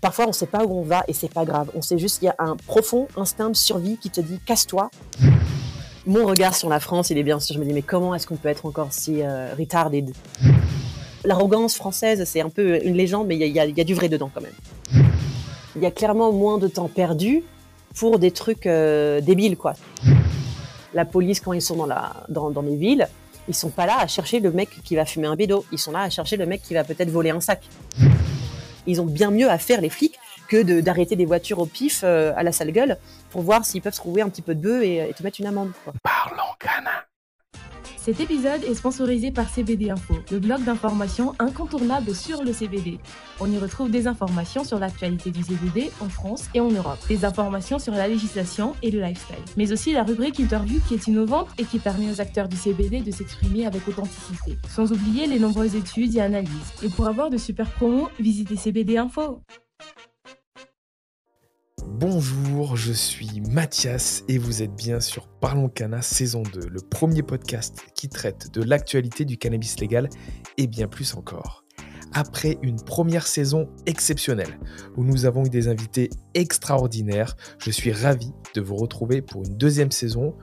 Parfois, on ne sait pas où on va et c'est pas grave. On sait juste qu'il y a un profond instinct de survie qui te dit casse-toi. Mon regard sur la France, il est bien sûr, je me dis mais comment est-ce qu'on peut être encore si euh, retarded? L'arrogance française, c'est un peu une légende, mais il y, a, du vrai dedans quand même. Il y a clairement moins de temps perdu pour des trucs euh, débiles, quoi. La police, quand ils sont dans, les villes, ils sont pas là à chercher le mec qui va fumer un bédo. Ils sont là à chercher le mec qui va peut-être voler un sac. Ils ont bien mieux à faire, les flics, que d'arrêter des voitures au pif euh, à la sale gueule pour voir s'ils peuvent trouver un petit peu de bœuf et, te mettre une amende. Parlons canin. Cet épisode est sponsorisé par CBD Info, le blog d'information incontournable sur le CBD. On y retrouve des informations sur l'actualité du CBD en France et en Europe, des informations sur la législation et le lifestyle, mais aussi la rubrique interview qui est innovante et qui permet aux acteurs du CBD de s'exprimer avec authenticité, sans oublier les nombreuses études et analyses. Et pour avoir de super promos, visitez CBD Info. Bonjour, je suis Mathias et vous êtes bien sur Parlons Cana saison 2, le premier podcast qui traite de l'actualité du cannabis légal et bien plus encore. Après une première saison exceptionnelle où nous avons eu des invités extraordinaires, je suis ravi de vous retrouver pour une deuxième saison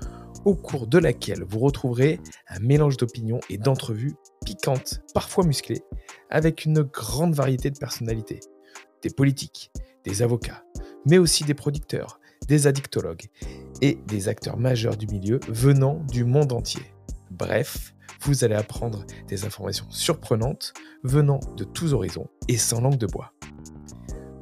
au cours de laquelle vous retrouverez un mélange d'opinions et d'entrevues piquantes, parfois musclées, avec une grande variété de personnalités. Des politiques, des avocats, mais aussi des producteurs, des addictologues et des acteurs majeurs du milieu venant du monde entier. Bref, vous allez apprendre des informations surprenantes venant de tous horizons et sans langue de bois.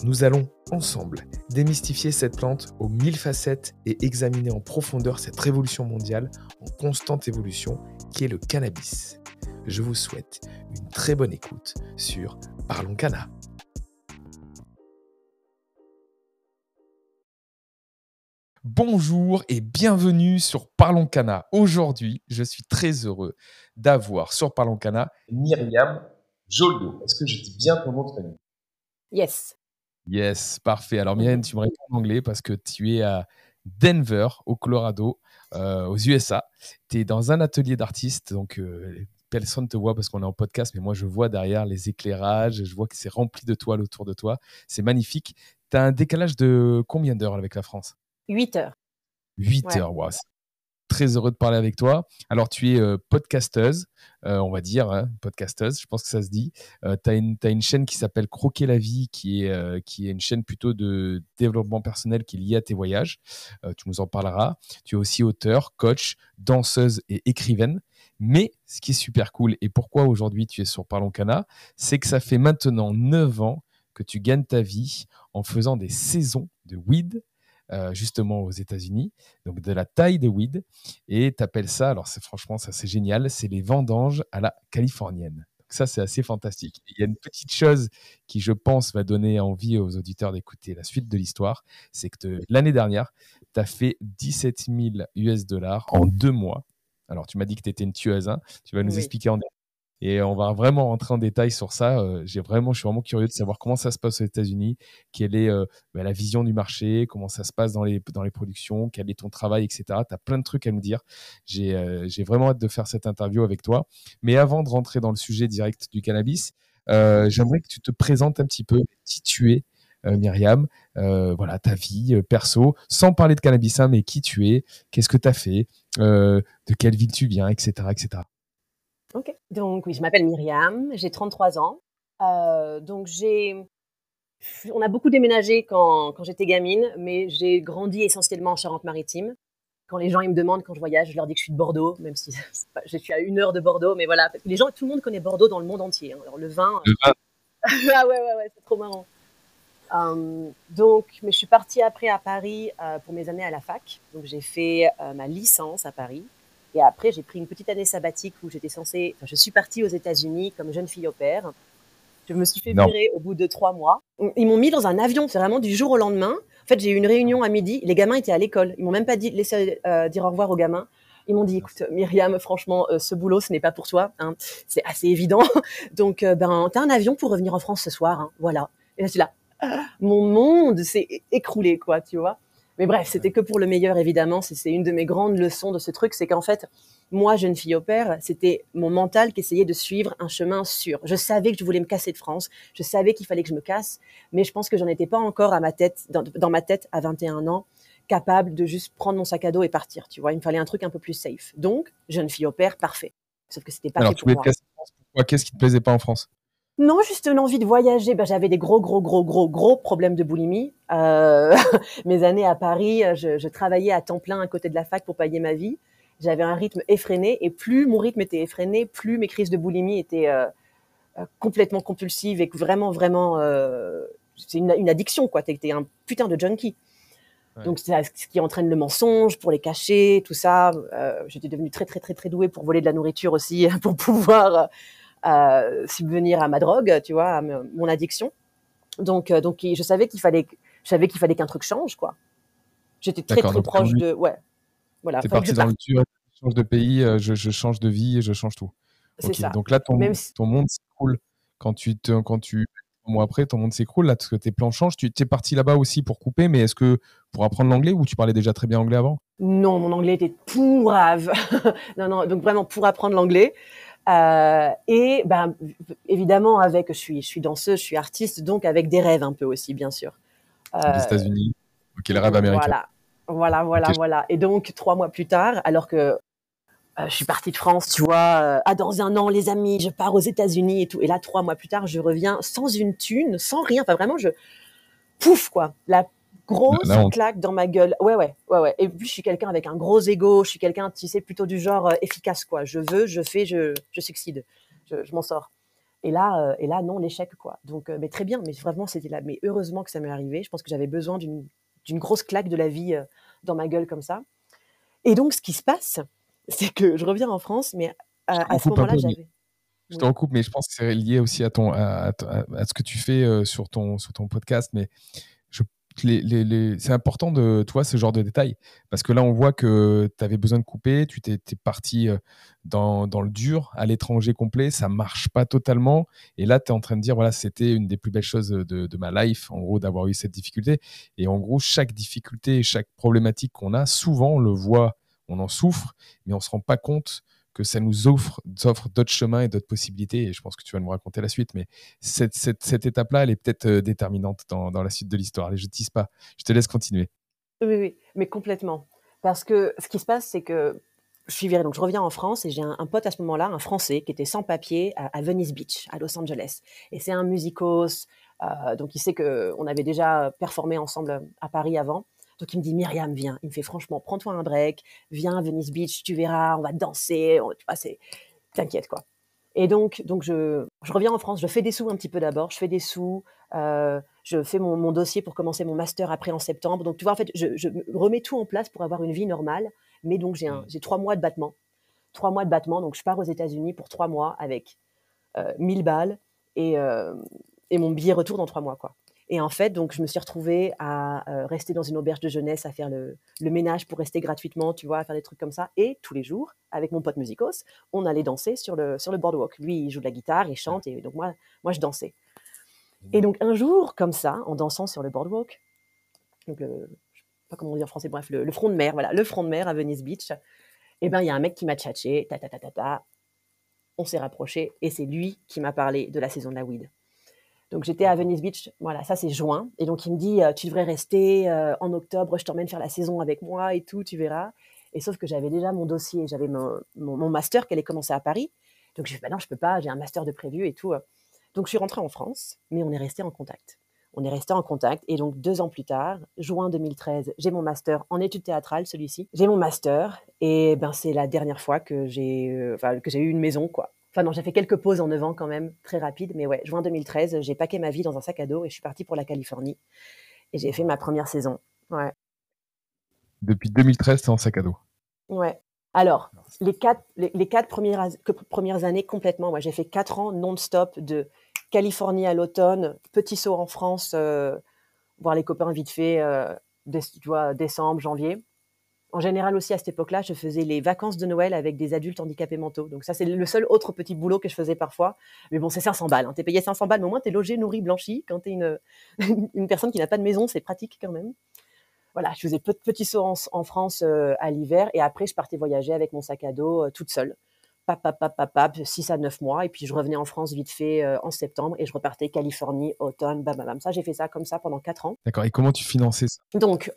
Nous allons ensemble démystifier cette plante aux mille facettes et examiner en profondeur cette révolution mondiale en constante évolution qui est le cannabis. Je vous souhaite une très bonne écoute sur Parlons Cana. Bonjour et bienvenue sur Parlons Cana. Aujourd'hui, je suis très heureux d'avoir sur Parlons Cana Myriam Joldo. Est-ce que je dis bien ton nom de famille Yes. Yes, parfait. Alors Myriam, tu me réponds en anglais parce que tu es à Denver, au Colorado, euh, aux USA. Tu es dans un atelier d'artistes, donc euh, personne ne te voit parce qu'on est en podcast, mais moi je vois derrière les éclairages, je vois que c'est rempli de toiles autour de toi. C'est magnifique. Tu as un décalage de combien d'heures avec la France? 8 heures. 8 heures, wow. Très heureux de parler avec toi. Alors, tu es euh, podcasteuse, euh, on va dire, hein, podcasteuse, je pense que ça se dit. Euh, tu as, une chaîne qui s'appelle Croquer la vie, qui est, qui est une chaîne plutôt de développement personnel qui est liée à tes voyages. tu nous en parleras. Tu es aussi auteur, coach, danseuse et écrivaine. Mais ce qui est super cool, et pourquoi aujourd'hui tu es sur Parlons Cana, c'est que ça fait maintenant 9 ans que tu gagnes ta vie en faisant des saisons de weed euh, justement aux États-Unis, donc de la taille de weed, et tu appelles ça, alors c'est franchement ça c'est génial, c'est les vendanges à la californienne. Donc ça c'est assez fantastique. Il y a une petite chose qui je pense va donner envie aux auditeurs d'écouter la suite de l'histoire, c'est que l'année dernière, tu as fait 17 000 US dollars en deux mois. Alors, tu m'as dit que tu étais une tueuse. Hein tu vas nous expliquer en et on va vraiment rentrer en détail sur ça. Euh, j'ai vraiment, je suis vraiment curieux de savoir comment ça se passe aux États-Unis, quelle est euh, bah, la vision du marché, comment ça se passe dans les, dans les productions, quel est ton travail, etc. Tu as plein de trucs à nous dire. Euh, j'ai vraiment hâte de faire cette interview avec toi. Mais avant de rentrer dans le sujet direct du cannabis, j'aimerais que tu te présentes un petit peu qui tu es. Myriam, voilà ta vie perso, sans parler de cannabis, hein, mais qui tu es, qu'est-ce que tu as fait, de quelle ville tu viens, etc., etc. Ok. Donc oui, je m'appelle Myriam, j'ai 33 ans. Euh, donc j'ai, on a beaucoup déménagé quand, quand j'étais gamine, mais j'ai grandi essentiellement en Charente-Maritime. Quand les gens ils me demandent quand je voyage, je leur dis que je suis de Bordeaux, même si je suis à une heure de Bordeaux, mais voilà, les gens, tout le monde connaît Bordeaux dans le monde entier. Hein. Alors le vin, le vin. ah ouais ouais ouais, c'est trop marrant. Euh, donc, mais je suis partie après à Paris euh, pour mes années à la fac. Donc j'ai fait ma licence à Paris. Et après, j'ai pris une petite année sabbatique où j'étais censée. Enfin, je suis partie aux États-Unis comme jeune fille au père. Je me suis fait virer au bout de trois mois. Ils m'ont mis dans un avion, c'est vraiment du jour au lendemain. En fait, j'ai eu une réunion à midi. Les gamins étaient à l'école. Ils m'ont même pas dit laisser euh, dire au revoir aux gamins. Ils m'ont dit, écoute, Myriam, franchement, euh, ce boulot, ce n'est pas pour toi. Hein. C'est assez évident. Donc, euh, ben, t'as un avion pour revenir en France ce soir. Hein. Voilà. Et là, c'est là. mon monde s'est écroulé, quoi, tu vois. Mais bref, c'était que pour le meilleur, évidemment. C'est une de mes grandes leçons de ce truc, c'est qu'en fait, moi, jeune fille au père, c'était mon mental qui essayait de suivre un chemin sûr. Je savais que je voulais me casser de France, je savais qu'il fallait que je me casse, mais je pense que j'en étais pas encore à ma tête, dans, ma tête à 21 ans, capable de juste prendre mon sac à dos et partir. Tu vois, il me fallait un truc un peu plus safe. Donc, jeune fille au père, parfait. Sauf que c'était pas Alors, fait pour moi. Pourquoi? Qu'est-ce qui te plaisait pas en France? Non, juste l'envie de voyager. Ben, j'avais des gros, gros, gros, gros, gros problèmes de boulimie. Euh, mes années à Paris, je, je, travaillais à temps plein à côté de la fac pour payer ma vie j'avais un rythme effréné et plus mon rythme était effréné, plus mes crises de boulimie étaient euh, euh complètement compulsives et vraiment, vraiment, euh, c'est une, une, addiction, quoi. Es un putain de junkie. Donc, c'est ce qui entraîne le mensonge pour les cacher, tout ça. Euh, j'étais devenue très, très, très, très douée pour voler de la nourriture aussi, pour pouvoir euh, subvenir à ma drogue, tu vois, à mon addiction. Donc, euh, donc, je savais qu'il fallait, je savais qu'il fallait qu'un truc change, quoi. J'étais très, très proche de, ouais, voilà. T'es parti dans le je change de pays, euh, je, je, change de vie je change tout. Okay. Ça. Donc là, ton, ton monde s'écroule. Quand tu, te, quand tu, un mois après, ton monde s'écroule, là, parce que tes plans changent. Tu es parti là-bas aussi pour couper, mais est-ce que pour apprendre l'anglais ou tu parlais déjà très bien anglais avant? Non, mon anglais était pourrave. non, non, donc vraiment pour apprendre l'anglais. Euh, et ben, évidemment, avec, je suis, je suis danseuse, je suis artiste, donc avec des rêves un peu aussi, bien sûr. Euh, Les États-Unis. Ok, le rêve américain. Voilà. Voilà, voilà, voilà. Et donc, trois mois plus tard, alors que euh, je suis partie de France, tu vois, euh, ah, dans un an, les amis, je pars aux États-Unis et tout. Et là, trois mois plus tard, je reviens sans une thune, sans rien. Enfin, vraiment, je. Pouf, quoi. La grosse claque dans ma gueule. Ouais, ouais, ouais, ouais. Et puis, je suis quelqu'un avec un gros ego. Je suis quelqu'un, tu sais, plutôt du genre euh, efficace, quoi. Je veux, je fais, je, je succède. Je, je m'en sors. Et là, et là, non, l'échec, quoi. Donc, mais très bien. Mais vraiment, c'était là. Mais heureusement que ça m'est arrivé. Je pense que j'avais besoin d'une grosse claque de la vie euh, dans ma gueule comme ça. Et donc, ce qui se passe, c'est que je reviens en France, mais à, ce moment-là, j'avais. Je te recoupe, mais je pense que c'est lié aussi à, ton, à, à, ce que tu fais euh, sur, ton, sur ton podcast. Mais c'est important de toi ce genre de détails. Parce que là on voit que tu avais besoin de couper, tu t'es parti euh, dans, le dur à l'étranger complet, ça marche pas totalement. Et là tu es en train de dire voilà c'était une des plus belles choses de, de ma life en gros d'avoir eu cette difficulté. Et en gros chaque difficulté, chaque problématique qu'on a, souvent on le voit, on en souffre mais on se rend pas compte que ça nous offre, d'autres chemins et d'autres possibilités. Et je pense que tu vas nous raconter la suite. Mais cette, étape-là, elle est peut-être euh, déterminante dans, la suite de l'histoire. Et je tease pas. Je te laisse continuer. Oui, oui, mais complètement. Parce que ce qui se passe, c'est que je suis virée, donc je reviens en France et j'ai un, pote à ce moment-là, un Français, qui était sans papier à, à Venice Beach, à Los Angeles. Et c'est un musicos, euh, donc il sait qu'on avait déjà performé ensemble à Paris avant. Donc il me dit Myriam, viens. Il me fait franchement, prends-toi un break, viens à Venice Beach, tu verras, on va danser. tu vois, c'est t'inquiète quoi. Et donc, donc je, je, reviens en France, je fais des sous un petit peu d'abord, je fais des sous, euh, je fais mon, mon, dossier pour commencer mon master après en septembre. Donc tu vois, en fait, je, je remets tout en place pour avoir une vie normale. Mais donc j'ai mmh. j'ai trois mois de battement, trois mois de battement. Donc je pars aux États-Unis pour trois mois avec euh, 1000 balles et, euh, et mon billet retour dans trois mois quoi. Et en fait, donc, je me suis retrouvée à euh, rester dans une auberge de jeunesse, à faire le, le, ménage pour rester gratuitement, tu vois, à faire des trucs comme ça. Et tous les jours, avec mon pote musicos, on allait danser sur le, sur le boardwalk. Lui, il joue de la guitare, il chante, et donc moi, moi je dansais. Et donc, un jour, comme ça, en dansant sur le boardwalk, donc le, je sais pas comment on dit en français, bref, le, le, front de mer, voilà, le front de mer à Venice Beach, et ben, il y a un mec qui m'a tchatché, ta ta ta ta ta. On s'est rapproché, et c'est lui qui m'a parlé de la saison de la weed. Donc j'étais à Venice Beach, voilà, ça c'est juin. Et donc il me dit, euh, tu devrais rester euh, en octobre, je t'emmène faire la saison avec moi et tout, tu verras. Et sauf que j'avais déjà mon dossier, j'avais mon, mon, master qui allait commencer à Paris. Donc je dit, bah non, je peux pas, j'ai un master de prévu et tout. Donc je suis rentrée en France, mais on est resté en contact. On est resté en contact et donc deux ans plus tard, juin 2013, j'ai mon master en études théâtrales, celui-ci. J'ai mon master et ben c'est la dernière fois que j'ai, euh, que j'ai eu une maison quoi. Enfin non, j'ai fait quelques pauses en 9 ans quand même, très rapide. Mais ouais, juin 2013, j'ai paqué ma vie dans un sac à dos et je suis partie pour la Californie. Et j'ai fait ma première saison. Ouais. Depuis 2013, c'est en sac à dos. Ouais. Alors, les quatre, les, les quatre premières, premières années complètement, ouais, j'ai fait quatre ans non-stop de Californie à l'automne, petit saut en France, euh, voir les copains vite fait, euh, tu vois, décembre, janvier en général aussi à cette époque-là, je faisais les vacances de Noël avec des adultes handicapés mentaux. Donc ça, c'est le seul autre petit boulot que je faisais parfois. Mais bon, c'est 500 balles. Hein. T'es payé 500 balles, mais au moins t'es logé, nourri, blanchi. Quand t'es une, une personne qui n'a pas de maison, c'est pratique quand même. voilà, je faisais peu de petits sauts en, France à l'hiver et après je partais voyager avec mon sac à dos toute seule. Pap, pap, pap, pap, pap, 6 à 9 mois et puis je revenais en France vite fait en septembre et je repartais Californie, automne, bam, bam, bam. Ça, j'ai fait ça comme ça pendant 4 ans. D'accord. Et comment tu finançais ça? Donc,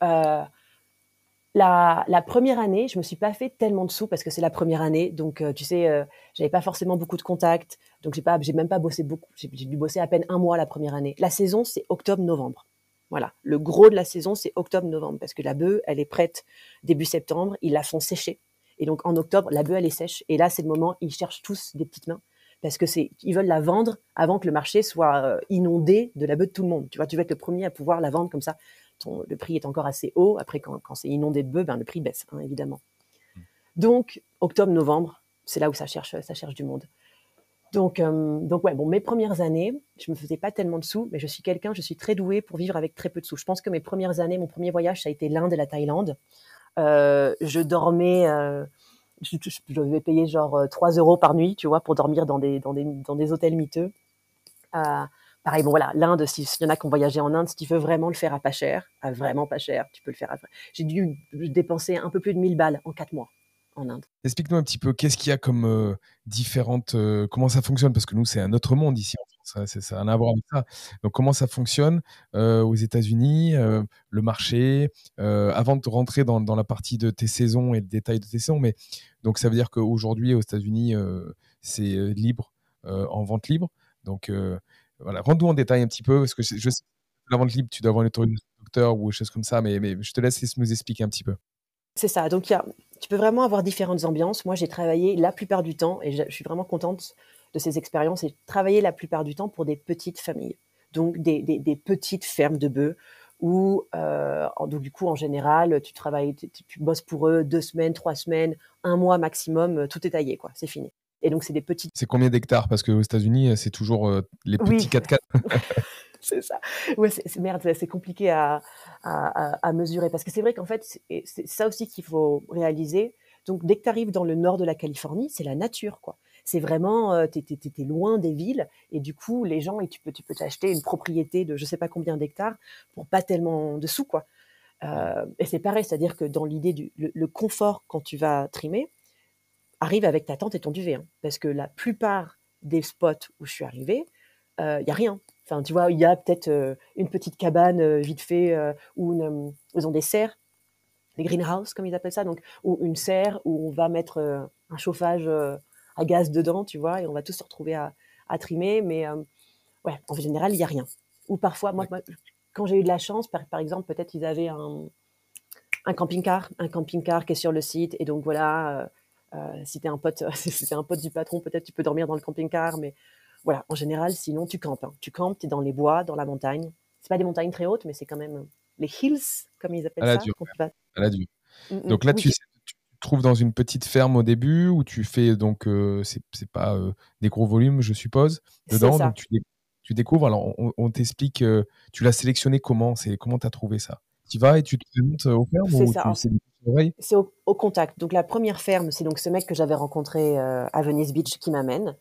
la, la, première année, je me suis pas fait tellement de sous parce que c'est la première année, donc tu sais, euh, j'avais pas forcément beaucoup de contacts, donc j'ai pas, j'ai même pas bossé beaucoup. J'ai dû bosser à peine un mois la première année. La saison, c'est octobre-novembre. Voilà, le gros de la saison, c'est octobre-novembre parce que la bœuf, elle est prête début septembre, ils la font sécher, et donc en octobre, la bœuf elle est sèche, et là c'est le moment, ils cherchent tous des petites mains parce que c'est, ils veulent la vendre avant que le marché soit inondé de la bœuf de tout le monde. Tu vois, tu vas être le premier à pouvoir la vendre comme ça le prix est encore assez haut. Après, quand, c'est inondé de bœufs, ben, le prix baisse, hein, évidemment. Donc, octobre-novembre, c'est là où ça cherche, ça cherche du monde. Donc, euh, donc ouais, bon, mes premières années, je me faisais pas tellement de sous, mais je suis quelqu'un, je suis très doué pour vivre avec très peu de sous. Je pense que mes premières années, mon premier voyage, ça a été l'Inde et la Thaïlande. Euh, je dormais, euh, je, devais payer genre 3 euros par nuit, tu vois, pour dormir dans des, dans des, dans des hôtels miteux. Pareil, bon voilà, l'Inde, s'il y en a qui ont voyagé en Inde, si tu veux vraiment le faire à pas cher, à vraiment pas cher, tu peux le faire à... J'ai dû dépenser un peu plus de 1000 balles en 4 mois en Inde. Explique-nous un petit peu, qu'est-ce qu'il y a comme euh, différentes... Euh, comment ça fonctionne? Parce que nous, c'est un autre monde ici en France, hein, ça rien à voir avec ça. Donc comment ça fonctionne euh, aux États-Unis, le marché, avant de rentrer dans, dans, la partie de tes saisons et le détail de tes saisons, mais donc ça veut dire qu'aujourd'hui aux États-Unis, c'est libre, en vente libre. Donc voilà, rends-nous en détail un petit peu, parce que je sais que la vente libre, tu dois avoir une autorisation docteur ou des choses comme ça, mais, mais je te laisse nous expliquer un petit peu. C'est ça. Donc, y a, tu peux vraiment avoir différentes ambiances. Moi, j'ai travaillé la plupart du temps, et je, suis vraiment contente de ces expériences, et travaillé la plupart du temps pour des petites familles. Donc, des, des, petites fermes de bœufs où, euh, donc, du coup, en général, tu travailles, tu, tu, bosses pour eux deux semaines, trois semaines, un mois maximum, tout est taillé, quoi. C'est fini. Et donc, c'est des petites. C'est combien d'hectares? Parce qu'aux États-Unis, c'est toujours euh, les petits 4x4. c'est ça. Ouais, c'est merde, c'est compliqué à, à, mesurer. Parce que c'est vrai qu'en fait, c'est ça aussi qu'il faut réaliser. Donc, dès que tu arrives dans le nord de la Californie, c'est la nature, quoi. C'est vraiment, euh, tu es, loin des villes et du coup, les gens, et tu peux tu peux t'acheter une propriété de je sais pas combien d'hectares pour pas tellement de sous, quoi. Euh, et c'est pareil, c'est-à-dire que dans l'idée du le, confort quand tu vas trimer, arrive avec ta tente et ton duvet. Hein, parce que la plupart des spots où je suis arrivée, il euh, y a rien. Enfin, tu vois, il y a peut-être euh, une petite cabane euh, vite fait où ils ont des serres, des greenhouses comme ils appellent ça, donc ou une serre où on va mettre un chauffage à gaz dedans, tu vois, et on va tous se retrouver à, trimer. Mais ouais, en général, il y a rien. Ou parfois, moi, quand j'ai eu de la chance, par, par exemple, peut-être ils avaient un, un camping-car, un camping-car qui est sur le site, et donc voilà euh, si t'es un pote, si un pote du patron, peut-être tu peux dormir dans le camping-car, mais voilà, en général, sinon tu campes. Hein. Tu campes, tu es dans les bois, dans la montagne. C'est pas des montagnes très hautes, mais c'est quand même les hills, comme ils appellent à la ça. Dure. À la dure. Mm, mm. Donc là, tu, te trouves dans une petite ferme au début où tu fais donc euh, c'est pas euh, des gros volumes, je suppose, dedans. Donc tu, tu, découvres. Alors on, t'explique. tu l'as sélectionné comment? C'est comment t'as trouvé ça? Tu vas et tu te présentes au ferme ou ça. C'est au, contact. Donc la première ferme, c'est donc ce mec que j'avais rencontré euh, à Venice Beach qui m'amène.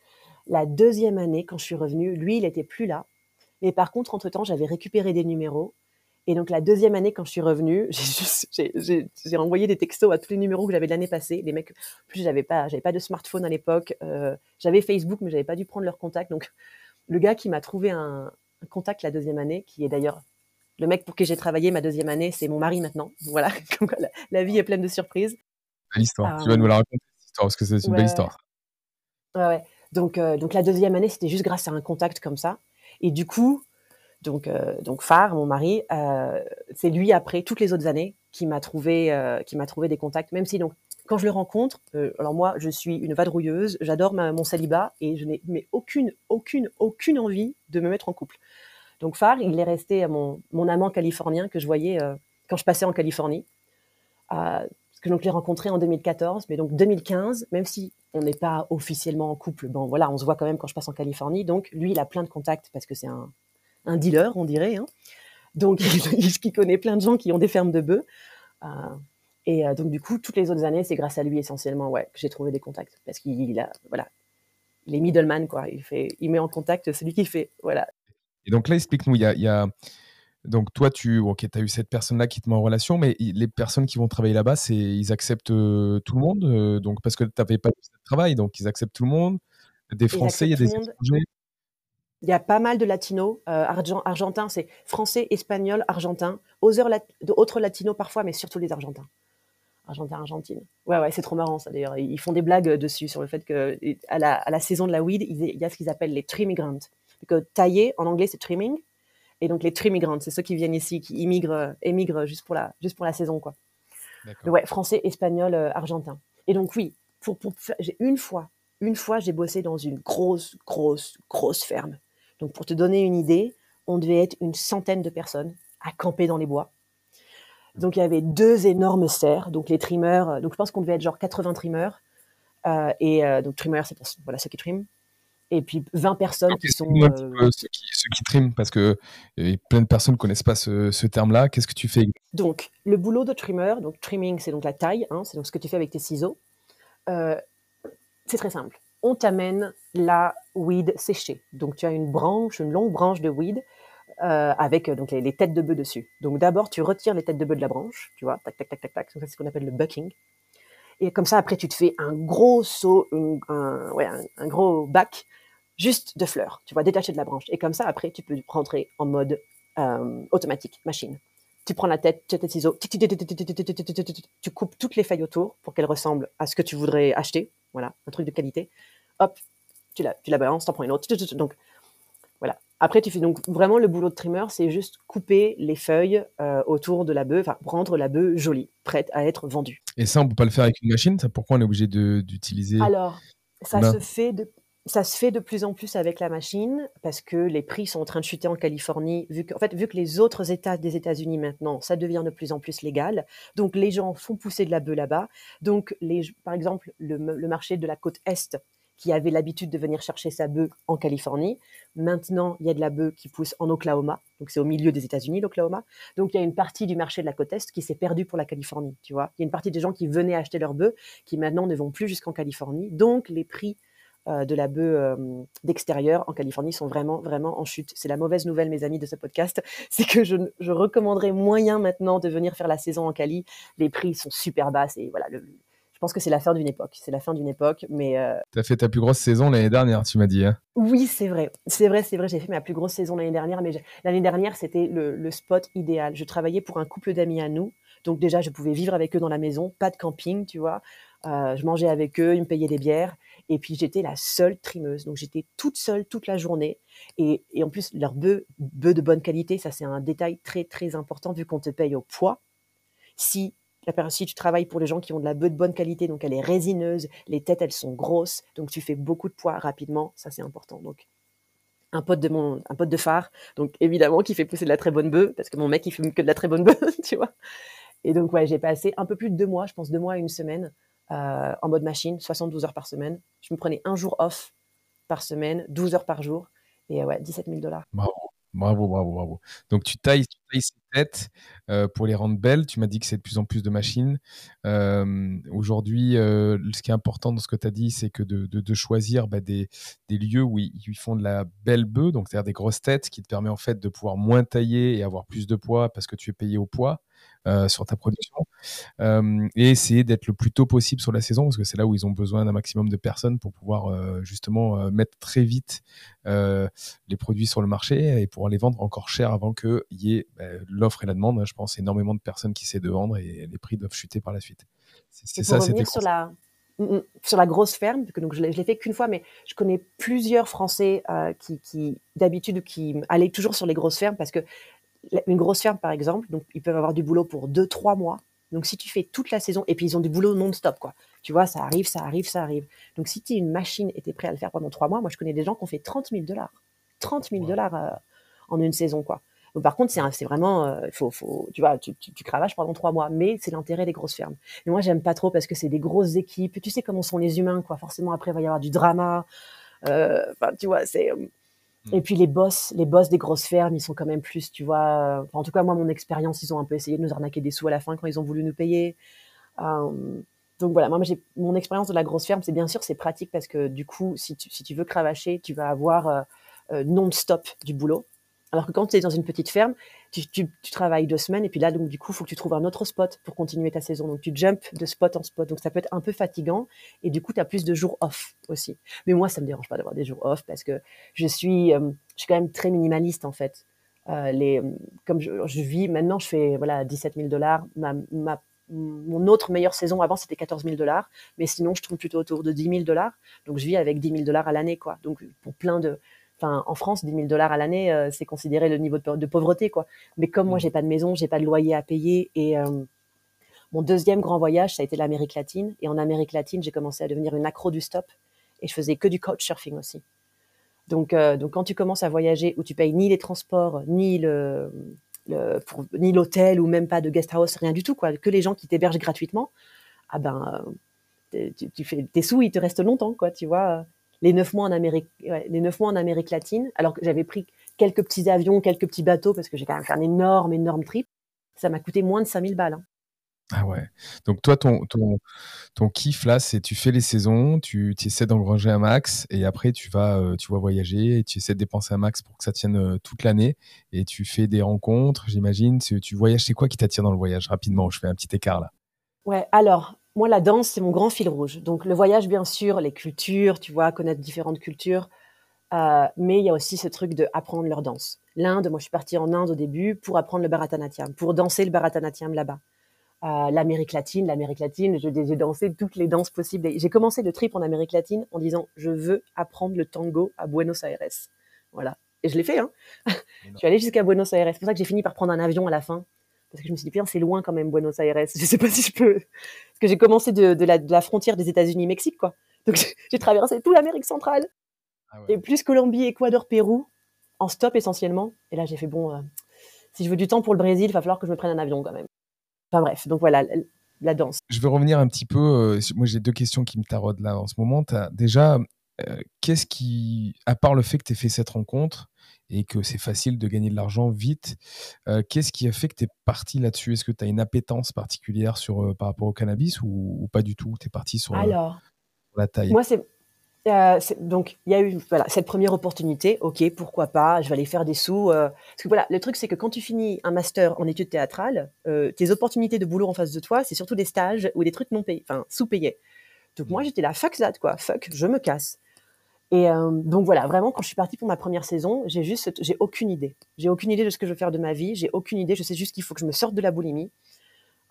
La deuxième année, quand je suis revenue, lui, il était plus là. Mais par contre, entre-temps, j'avais récupéré des numéros. Et donc la deuxième année, quand je suis revenue, j'ai envoyé des textos à tous les numéros que j'avais l'année passée. Les mecs, plus j'avais pas, j'avais pas de smartphone à l'époque. Euh, j'avais Facebook, mais j'avais pas dû prendre leur contact. Donc le gars qui m'a trouvé un, un, contact la deuxième année, qui est d'ailleurs le mec pour qui j'ai travaillé ma deuxième année, c'est mon mari maintenant. Voilà, la, vie est pleine de surprises. Belle histoire. tu vas nous la raconter cette histoire parce que c'est une belle histoire. Ouais, Donc, euh, donc la deuxième année, c'était juste grâce à un contact comme ça. Et du coup, donc, euh, donc Phare, mon mari, euh, c'est lui après toutes les autres années qui m'a trouvé, qui m'a trouvé des contacts. Même si donc quand je le rencontre, alors moi, je suis une vadrouilleuse, j'adore mon célibat et je n'ai mais aucune, aucune, aucune envie de me mettre en couple. Donc Phare, il est resté mon, mon amant californien que je voyais euh, quand je passais en Californie. Euh, que donc je l'ai rencontré en 2014, mais donc 2015, même si on n'est pas officiellement en couple, bon voilà, on se voit quand même quand je passe en Californie. Donc lui, il a plein de contacts parce que c'est un, un, dealer, on dirait. Hein. Donc il, connaît plein de gens qui ont des fermes de bœufs. Euh, et donc du coup, toutes les autres années, c'est grâce à lui essentiellement, ouais, que j'ai trouvé des contacts parce qu'il a, voilà, il est middleman quoi. Il fait, il met en contact celui qui fait, voilà, et donc là, explique-nous, il y a, Donc toi, tu ok, as eu cette personne-là qui te met en relation, mais les personnes qui vont travailler là-bas, c'est ils acceptent tout le monde, donc parce que tu n'avais pas de travail, donc ils acceptent tout le monde. Des Français, il y a des étrangers. Il y a pas mal de latinos, argentins, c'est français, espagnol, argentin, autres latinos parfois, mais surtout les argentins. Argentin, Argentine. Ouais, ouais, c'est trop marrant ça d'ailleurs. Ils font des blagues dessus sur le fait que à la, à la saison de la weed, il y a ce qu'ils appellent les Que tailler en anglais c'est trimming, et donc les trimigrants, c'est ceux qui viennent ici, qui immigrent, émigrent juste pour la, juste pour la saison quoi. ouais, français, espagnol, euh, argentin. Et donc oui, pour, pour j'ai une fois, une fois j'ai bossé dans une grosse, grosse, grosse ferme. Donc pour te donner une idée, on devait être une centaine de personnes à camper dans les bois donc il y avait deux énormes serres, donc les trimeurs. Euh, donc je pense qu'on devait être genre 80 trimeurs. Euh, et euh, donc trimeurs, c'est pour voilà ceux qui triment. Et puis 20 personnes qui sont ceux qui, ceux qui triment parce que plein de personnes connaissent pas ce, terme-là. Qu'est-ce que tu fais Donc le boulot de trimmer, donc trimming, c'est donc la taille, hein, c'est donc ce que tu fais avec tes ciseaux. c'est très simple. On t'amène la weed séchée. Donc tu as une branche, une longue branche de weed euh, avec euh, donc les, têtes de bœuf dessus. Donc d'abord, tu retires les têtes de bœuf de la branche, tu vois, tac, tac, tac, tac, tac. c'est ce qu'on appelle le bucking. Et comme ça, après, tu te fais un gros seau, un, ouais, un, gros bac juste de fleurs, tu vois, détaché de la branche. Et comme ça, après, tu peux rentrer en mode euh, automatique, machine. Tu prends la tête, tu as tes ciseaux, tu coupes toutes les feuilles autour pour qu'elles ressemblent à ce que tu voudrais acheter. Voilà, un truc de qualité. Hop, tu la, tu la balances, t'en prends une autre. Donc, voilà. Après, tu fais donc vraiment le boulot de trimmer, c'est juste couper les feuilles euh, autour de la bœuf, enfin rendre la bœuf jolie, prête à être vendue. Et ça, on peut pas le faire avec une machine. Ça, pourquoi on est obligé d'utiliser Alors, ça se fait de ça se fait de plus en plus avec la machine parce que les prix sont en train de chuter en Californie. Vu que, en fait, vu que les autres États des États-Unis maintenant, ça devient de plus en plus légal. Donc les gens font pousser de la bœuf là-bas. Donc les, par exemple, le, le marché de la côte est qui avait l'habitude de venir chercher sa bœuf en Californie. Maintenant, il y a de la bœuf qui pousse en Oklahoma. Donc, c'est au milieu des États-Unis, l'Oklahoma. Donc, il y a une partie du marché de la côte Est qui s'est perdue pour la Californie, tu vois. Il y a une partie des gens qui venaient acheter leur bœuf qui maintenant ne vont plus jusqu'en Californie. Donc, les prix euh, de la bœuf euh, d'extérieur en Californie sont vraiment, vraiment en chute. C'est la mauvaise nouvelle, mes amis, de ce podcast. C'est que je, je recommanderais moyen maintenant de venir faire la saison en Cali. Les prix sont super bas. Et voilà, le, je pense que c'est la fin d'une époque. C'est la fin d'une époque, mais. Euh... Tu as fait ta plus grosse saison l'année dernière, tu m'as dit. Hein? Oui, c'est vrai. C'est vrai, c'est vrai. J'ai fait ma plus grosse saison l'année dernière, mais l'année dernière, c'était le, spot idéal. Je travaillais pour un couple d'amis à nous. Donc, déjà, je pouvais vivre avec eux dans la maison, pas de camping, tu vois. Euh, je mangeais avec eux, ils me payaient des bières. Et puis, j'étais la seule trimeuse. Donc, j'étais toute seule toute la journée. Et, en plus, leur bœuf, bœuf de bonne qualité, ça, c'est un détail très, très important vu qu'on te paye au poids. Si si tu travailles pour les gens qui ont de la bœuf de bonne qualité, donc elle est résineuse, les têtes elles sont grosses, donc tu fais beaucoup de poids rapidement, ça c'est important. Donc un pote de mon un pote de phare, donc évidemment qui fait pousser de la très bonne bœuf parce que mon mec il fume que de la très bonne bœuf, tu vois. Et donc ouais, j'ai passé un peu plus de deux mois, je pense deux mois et une semaine euh, en mode machine, 72 heures par semaine. Je me prenais un jour off par semaine, 12 heures par jour et ouais, 17 000 dollars. Bravo, bravo, bravo. Donc tu tailles, tu ces têtes euh, pour les rendre belles. Tu m'as dit que c'est de plus en plus de machines. Euh, aujourd'hui, ce qui est important dans ce que tu as dit, c'est que de, choisir bah, des, des, lieux où ils, font de la belle bœuf, donc c'est-à-dire des grosses têtes, qui te permet en fait de pouvoir moins tailler et avoir plus de poids parce que tu es payé au poids. Euh, sur ta production euh, et essayer d'être le plus tôt possible sur la saison parce que c'est là où ils ont besoin d'un maximum de personnes pour pouvoir euh, justement mettre très vite les produits sur le marché et pouvoir les vendre encore cher avant qu'il y ait bah, l'offre et la demande. Je pense énormément de personnes qui essaient de vendre et les prix doivent chuter par la suite. C'est ça, c'était sur la mm, mm, sur la grosse ferme, que donc je l'ai fait qu'une fois, mais je connais plusieurs Français qui, qui d'habitude, qui allaient toujours sur les grosses fermes parce que une grosse ferme, par exemple, donc ils peuvent avoir du boulot pour deux, trois mois. Donc, si tu fais toute la saison, et puis ils ont du boulot non-stop, quoi. Tu vois, ça arrive, ça arrive, ça arrive. Donc, si tu es une machine et tu es prêt à le faire pendant trois mois, moi, je connais des gens qui ont fait 30 000 dollars. 30 000 dollars euh, en une saison, quoi. Donc, par contre, c'est vraiment, euh, faut, faut, tu vois, tu, tu, cravaches pendant trois mois, mais c'est l'intérêt des grosses fermes. Mais moi, j'aime pas trop parce que c'est des grosses équipes. Tu sais comment sont les humains, quoi. Forcément, après, il va y avoir du drama. Euh, enfin, tu vois, c'est et mm. puis les boss, les boss des grosses fermes, ils sont quand même plus, tu vois. en tout cas, moi, mon expérience, ils ont un peu essayé de nous arnaquer des sous à la fin quand ils ont voulu nous payer. Euh, donc voilà, moi, j'ai mon expérience de la grosse ferme, c'est bien sûr, c'est pratique parce que du coup, si tu, si tu veux cravacher, tu vas avoir euh, euh, non-stop du boulot. Alors que quand tu es dans une petite ferme, tu, travailles deux semaines et puis là, donc du coup, il faut que tu trouves un autre spot pour continuer ta saison. Donc tu jumps de spot en spot. Donc ça peut être un peu fatigant et du coup, tu as plus de jours off aussi. Mais moi, ça me dérange pas d'avoir des jours off parce que je suis, euh, je suis quand même très minimaliste en fait. Euh, les, comme je, vis maintenant, je fais voilà 17 000 dollars. Ma, mon autre meilleure saison avant, c'était 14 000 dollars. Mais sinon, je tourne plutôt autour de 10 000 dollars. Donc je vis avec 10 000 dollars à l'année, quoi. Donc pour plein de Enfin, en France, 10 000 dollars à l'année, euh, c'est considéré le niveau de, de, pauvreté, quoi. Mais comme moi, j'ai pas de maison, j'ai pas de loyer à payer, et euh, mon deuxième grand voyage, ça a été l'Amérique latine. Et en Amérique latine, j'ai commencé à devenir une accro du stop, et je faisais que du couchsurfing aussi. Donc, euh, donc, quand tu commences à voyager où tu payes ni les transports, ni le, le pour, ni l'hôtel, ou même pas de guest house, rien du tout, quoi, que les gens qui t'hébergent gratuitement, ah ben, tu, tu, fais tes sous, ils te restent longtemps, quoi, tu vois les neuf mois en Amérique, ouais, les neuf mois en Amérique latine, alors que j'avais pris quelques petits avions, quelques petits bateaux, parce que j'ai quand même fait un énorme, énorme trip. Ça m'a coûté moins de 5000 balles. Hein. Ah ouais. Donc toi, ton, ton, ton kiff là, c'est tu fais les saisons, tu, tu essaies d'engranger un max et après tu vas, euh, tu vas voyager et tu essaies de dépenser un max pour que ça tienne euh, toute l'année et tu fais des rencontres, j'imagine. Tu voyages, c'est quoi qui t'attire dans le voyage rapidement? Je fais un petit écart là. Ouais, alors moi, la danse, c'est mon grand fil rouge. Donc, le voyage, bien sûr, les cultures, tu vois, connaître différentes cultures. Euh, mais il y a aussi ce truc de apprendre leur danse. L'Inde, moi, je suis partie en Inde au début pour apprendre le Bharatanatyam, pour danser le Bharatanatyam là-bas. Euh, L'Amérique latine, l'Amérique latine, j'ai dansé toutes les danses possibles. J'ai commencé le trip en Amérique latine en disant, je veux apprendre le tango à Buenos Aires. Voilà. Et je l'ai fait, hein. je suis allée jusqu'à Buenos Aires. C'est pour ça que j'ai fini par prendre un avion à la fin parce que je me suis dit, c'est loin quand même, Buenos Aires. Je sais pas si je peux. Parce que j'ai commencé de, de, la, de, la, frontière des États-Unis-Mexique, quoi. Donc j'ai traversé toute l'Amérique centrale. Ah ouais. Et plus Colombie, Équateur, Pérou, en stop essentiellement. Et là, j'ai fait, bon, euh, si je veux du temps pour le Brésil, il va falloir que je me prenne un avion quand même. Enfin bref, donc voilà, la, danse. Je vais revenir un petit peu. Euh, moi, j'ai deux questions qui me taraudent là en ce moment. As, déjà, qu'est-ce qui, à part le fait que tu aies fait cette rencontre, et que c'est facile de gagner de l'argent vite. Euh, Qu'est-ce qui a fait que tu es parti là-dessus? Est-ce que tu as une appétence particulière sur, euh, par rapport au cannabis ou, ou pas du tout? Tu es parti sur, Alors, sur la taille. Moi, c'est. Euh, donc il y a eu voilà cette première opportunité. Ok pourquoi pas? Je vais aller faire des sous euh, parce que voilà le truc c'est que quand tu finis un master en études théâtrales euh, tes opportunités de boulot en face de toi c'est surtout des stages ou des trucs non payés enfin sous payés donc moi j'étais là fuck that quoi. Fuck je me casse et euh, donc voilà, vraiment, quand je suis partie pour ma première saison, j'ai juste, j'ai aucune idée. J'ai aucune idée de ce que je veux faire de ma vie. J'ai aucune idée. Je sais juste qu'il faut que je me sorte de la boulimie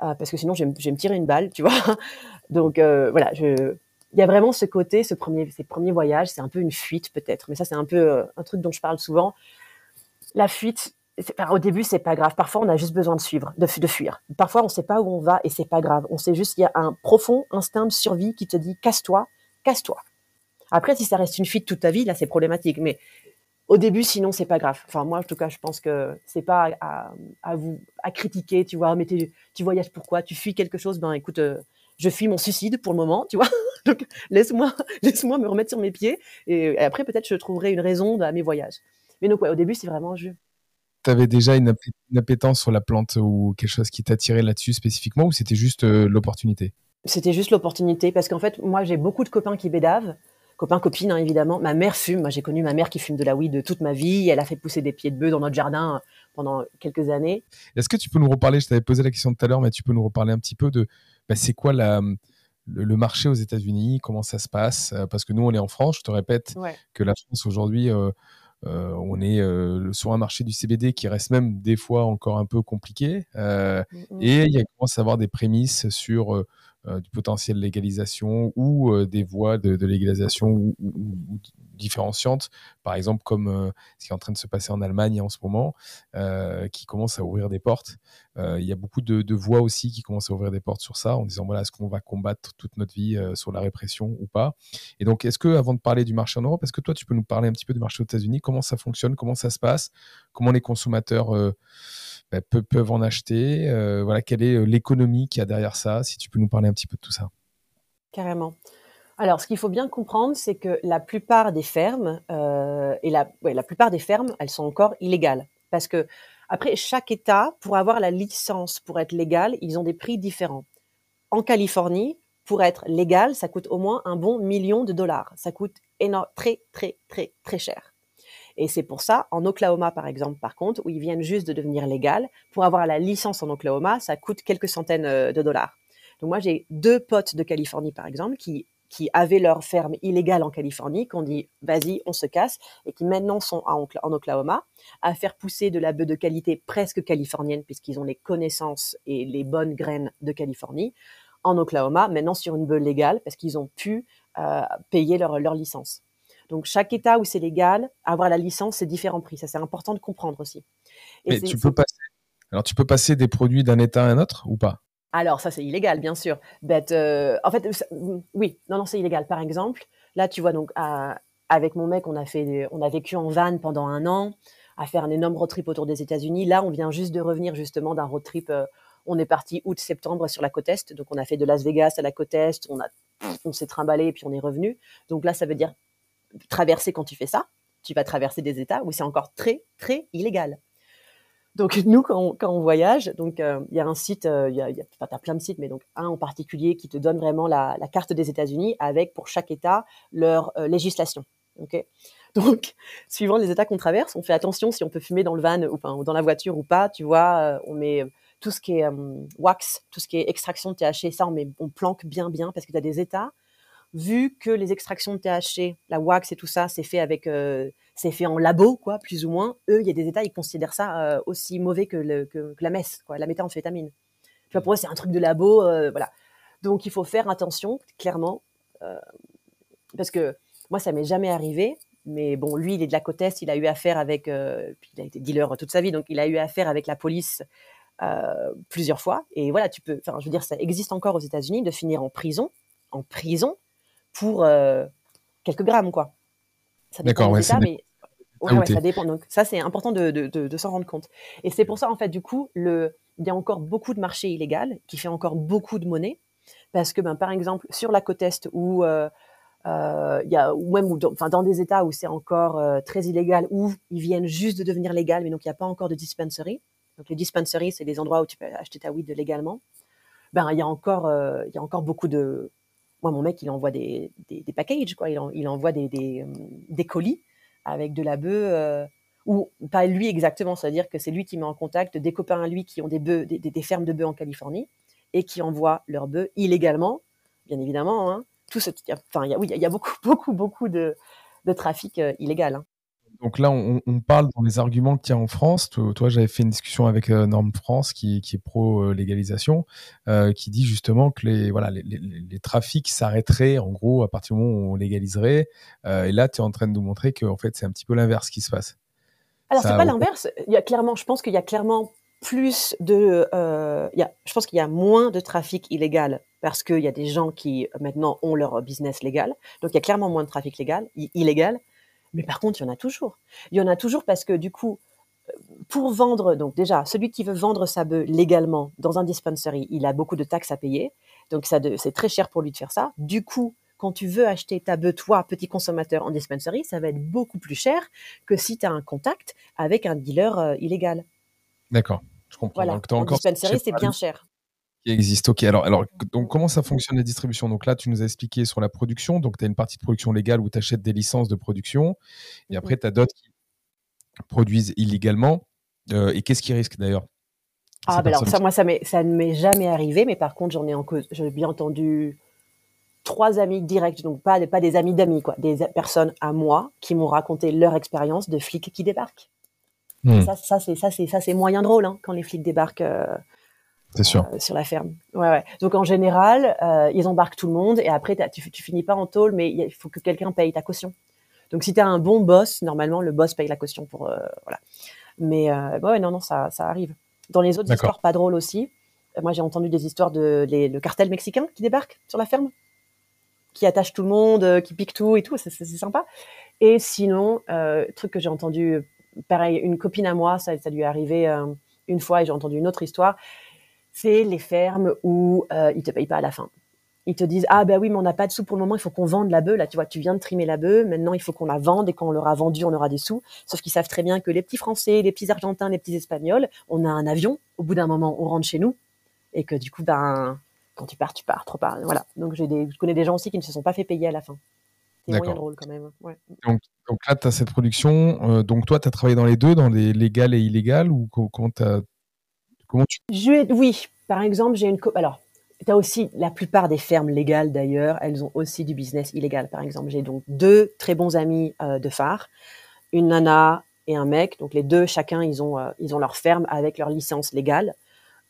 euh, parce que sinon, je vais, me tirer une balle, tu vois. Donc euh, voilà, il y a vraiment ce côté, ce premier, ces premiers voyages, c'est un peu une fuite peut-être, mais ça c'est un peu un truc dont je parle souvent. La fuite, au début c'est pas grave. Parfois on a juste besoin de suivre, de, de fuir. Parfois on sait pas où on va et c'est pas grave. On sait juste qu'il y a un profond instinct de survie qui te dit casse-toi, casse-toi. Après, si ça reste une fuite toute ta vie, là, c'est problématique. Mais au début, sinon, c'est pas grave. Enfin, moi, en tout cas, je pense que c'est pas à, à, vous à critiquer, tu vois. Mais tu voyages pourquoi Tu fuis quelque chose? Ben, écoute, euh, je fuis mon suicide pour le moment, tu vois. Donc, laisse-moi, laisse-moi me remettre sur mes pieds. Et, et après, peut-être, je trouverai une raison à mes voyages. Mais donc, ouais, au début, c'est vraiment un jeu. Tu avais déjà une, appétence sur la plante ou quelque chose qui t'attirait là-dessus spécifiquement, ou c'était juste euh, l'opportunité? C'était juste l'opportunité, parce qu'en fait, moi, j'ai beaucoup de copains qui bédavent copains, copines, hein, évidemment. Ma mère fume. Moi, j'ai connu ma mère qui fume de la weed toute ma vie. Elle a fait pousser des pieds de bœuf dans notre jardin euh, pendant quelques années. Est-ce que tu peux nous reparler Je t'avais posé la question tout à l'heure, mais tu peux nous reparler un petit peu de bah, c'est quoi la, le, le, marché aux États-Unis? Comment ça se passe? Euh, Parce que nous, on est en France. Je te répète ouais. que la France aujourd'hui. Euh, euh, on est euh, sur un marché du CBD qui reste même des fois encore un peu compliqué. Euh, mm -hmm. Et il y a commence à avoir des prémices sur euh, du potentiel légalisation ou euh, des voies de, légalisation ou, différenciantes, par exemple comme euh, ce qui est en train de se passer en Allemagne en ce moment, qui commence à ouvrir des portes. il y a beaucoup de, voix aussi qui commencent à ouvrir des portes sur ça, en disant voilà, est-ce qu'on va combattre toute notre vie sur la répression ou pas? Et donc, est-ce que avant de parler du marché en Europe, est-ce que toi tu peux nous parler un petit peu du marché aux États-Unis? Comment ça fonctionne? Comment ça se passe? Comment les consommateurs bah, pe peuvent en acheter euh, Voilà, quelle est l'économie qu'il y a derrière ça Si tu peux nous parler un petit peu de tout ça? Carrément. Alors, ce qu'il faut bien comprendre, c'est que la plupart des fermes euh, et la, plupart des fermes, elles sont encore illégales parce que après chaque État, pour avoir la licence pour être légal, ils ont des prix différents. En Californie, pour être légal, ça coûte au moins un bon million de dollars. Ça coûte très très très très cher. Et c'est pour ça, en Oklahoma, par exemple, par contre, où ils viennent juste de devenir légal, pour avoir la licence en Oklahoma, ça coûte quelques centaines euh, de dollars. Donc moi, j'ai deux potes de Californie, par exemple, qui, qui avaient leur ferme illégale en Californie, qui ont dit, vas-y, on se casse, et qui maintenant sont en, Oklahoma, à faire pousser de la bœuf de qualité presque californienne, puisqu'ils ont les connaissances et les bonnes graines de Californie, en Oklahoma, maintenant sur une bœuf légale, parce qu'ils ont pu euh, payer leur, leur licence. Donc chaque État où c'est légal, avoir la licence, c'est différents prix. Ça, c'est important de comprendre aussi. Mais tu peux passer. Alors tu peux passer des produits d'un État à un autre ou pas? Alors ça, c'est illégal, bien sûr. Euh, en fait, oui, non, non, c'est illégal. Par exemple, là, tu vois, donc avec mon mec, on a fait, on a vécu en van pendant un an, à faire un énorme road trip autour des États-Unis. Là, on vient juste de revenir justement d'un road trip. Euh, on est parti août-septembre sur la côte est, donc on a fait de Las Vegas à la côte est. On a, on s'est trimballé et puis on est revenu. Donc là, ça veut dire traverser quand tu fais ça. Tu vas traverser des États où c'est encore très, très illégal. Donc nous, quand on, voyage, donc euh, il y a un site, euh, il y a, as plein de sites, mais donc un en particulier qui te donne vraiment la, carte des États-Unis avec pour chaque État leur euh, législation. Ok? Donc, suivant les États qu'on traverse, on fait attention si on peut fumer dans le van ou, dans la voiture ou pas. Tu vois, on met tout ce qui est wax, tout ce qui est extraction de THC, ça on, on planque bien bien parce que tu as des États vu que les extractions de THC, la wax et tout ça, c'est fait avec, euh, c'est fait en labo, quoi, plus ou moins. Eux, il y a des États, ils considèrent ça euh, aussi mauvais que, le, la messe, quoi, la méthamphétamine. Tu vois, pour eux, c'est un truc de labo, euh, voilà. Donc, il faut faire attention, clairement, parce que moi, ça m'est jamais arrivé. Mais bon, lui, il est de la côte est, il a eu affaire avec, puis il a été dealer toute sa vie, donc il a eu affaire avec la police plusieurs fois. Et voilà, tu peux, enfin, je veux dire, ça existe encore aux États-Unis de finir en prison, en prison pour euh, quelques grammes, quoi. D'accord, ouais, mais ouais, ça dépend. Donc ça, c'est important de, de, de, s'en rendre compte. Et c'est pour ça, en fait, du coup, le... il y a encore beaucoup de marchés illégaux qui fait encore beaucoup de monnaie. Parce que, ben, par exemple, sur la côte Est, où euh, euh, y a, ou même dans, enfin, dans des États où c'est encore très illégal, où ils viennent juste de devenir légal, mais donc il n'y a pas encore de dispensary. Donc les dispensaries, c'est des endroits où tu peux acheter ta weed légalement. Ben, il y a encore, il y a encore beaucoup de, moi, mon mec, il envoie des, des, packages, quoi. Il, envoie des, des, des, colis avec de la bœuf, euh, ou pas lui exactement, c'est-à-dire que c'est lui qui met en contact des copains à lui qui ont des, bœufs, des, fermes de bœufs en Californie et qui envoient leurs bœufs illégalement, bien évidemment. Hein. Tout ce, enfin, il y a, oui, il y a beaucoup, beaucoup, beaucoup de, de trafic euh, illégal. Hein. Donc là, on, parle dans les arguments qu'il y a en France. Toi, j'avais fait une discussion avec euh, Norme France, qui, est pro-légalisation, euh, qui dit justement que les, voilà, les, trafics s'arrêteraient, en gros, à partir du moment où on légaliserait. Euh, et là, tu es en train de nous montrer que en fait, c'est un petit peu l'inverse qui se passe. Alors, c'est pas l'inverse. Il y a clairement, je pense qu'il y a clairement plus de. il y a, je pense qu'il y a moins de trafic illégal parce qu'il y a des gens qui maintenant ont leur business légal. Donc, il y a clairement moins de trafic légal, illégal. Mais par contre, il y en a toujours. Il y en a toujours parce que du coup, pour vendre, donc déjà, celui qui veut vendre sa bœuf légalement dans un dispensary, il a beaucoup de taxes à payer. Donc ça, c'est très cher pour lui de faire ça. Du coup, quand tu veux acheter ta bœuf, toi, petit consommateur en dispensary, ça va être beaucoup plus cher que si tu as un contact avec un dealer euh, illégal. D'accord, je comprends. Voilà. Donc, en dispensary, c'est bien cher qui existe. Ok, alors, alors donc, comment ça fonctionne la distribution? Donc là, tu nous as expliqué sur la production. Donc, tu as une partie de production légale où tu achètes des licences de production. Et après, tu as d'autres qui produisent illégalement. Euh, et qu'est-ce qui risque d'ailleurs? Ah, ben alors, ça, moi, ça, ça ne m'est jamais arrivé. Mais par contre, j'en ai, en j'ai bien entendu trois amis directs, donc pas, pas des amis d'amis, quoi, des personnes à moi qui m'ont raconté leur expérience de flics qui débarquent. Ça, ça c'est ça, c'est ça, c'est moyen drôle hein, quand les flics débarquent. Euh, c'est sûr. Euh, sur la ferme. Ouais, ouais. Donc en général, euh, ils embarquent tout le monde et après tu, tu finis pas en tôle, mais il faut que quelqu'un paye ta caution. Donc si tu as un bon boss, normalement le boss paye la caution pour euh, voilà. Mais ouais, non, non, ça, ça arrive. Dans les autres histoires pas drôles aussi, moi j'ai entendu des histoires de le cartel mexicain qui débarque sur la ferme, qui attache tout le monde, qui pique tout et tout, c'est sympa. Et sinon, truc que j'ai entendu, pareil, une copine à moi, ça, ça lui est arrivé une fois et j'ai entendu une autre histoire c'est les fermes où euh, ils te payent pas à la fin. Ils te disent ah ben oui mais on n'a pas de sous pour le moment, il faut qu'on vende la bœuf là tu vois tu viens de trimer la bœuf, maintenant il faut qu'on la vende et quand on l'aura vendue on aura des sous. Sauf qu'ils savent très bien que les petits Français, les petits Argentins, les petits Espagnols, on a un avion, au bout d'un moment on rentre chez nous et que du coup ben quand tu pars tu pars trop pas voilà donc j'ai des je connais des gens aussi qui ne se sont pas fait payer à la fin. C'est moyen drôle quand même. Ouais. Donc, donc, là, tu as cette production. donc toi, tu as travaillé dans les deux, dans les légales et illégales ou comment, as, oui, par exemple, j'ai une... Alors, tu as aussi la plupart des fermes légales d'ailleurs, elles ont aussi du business illégal. Par exemple, j'ai donc deux très bons amis de phare, une nana et un mec. Donc les deux, chacun, ils ont, ils ont leur ferme avec leur licence légale.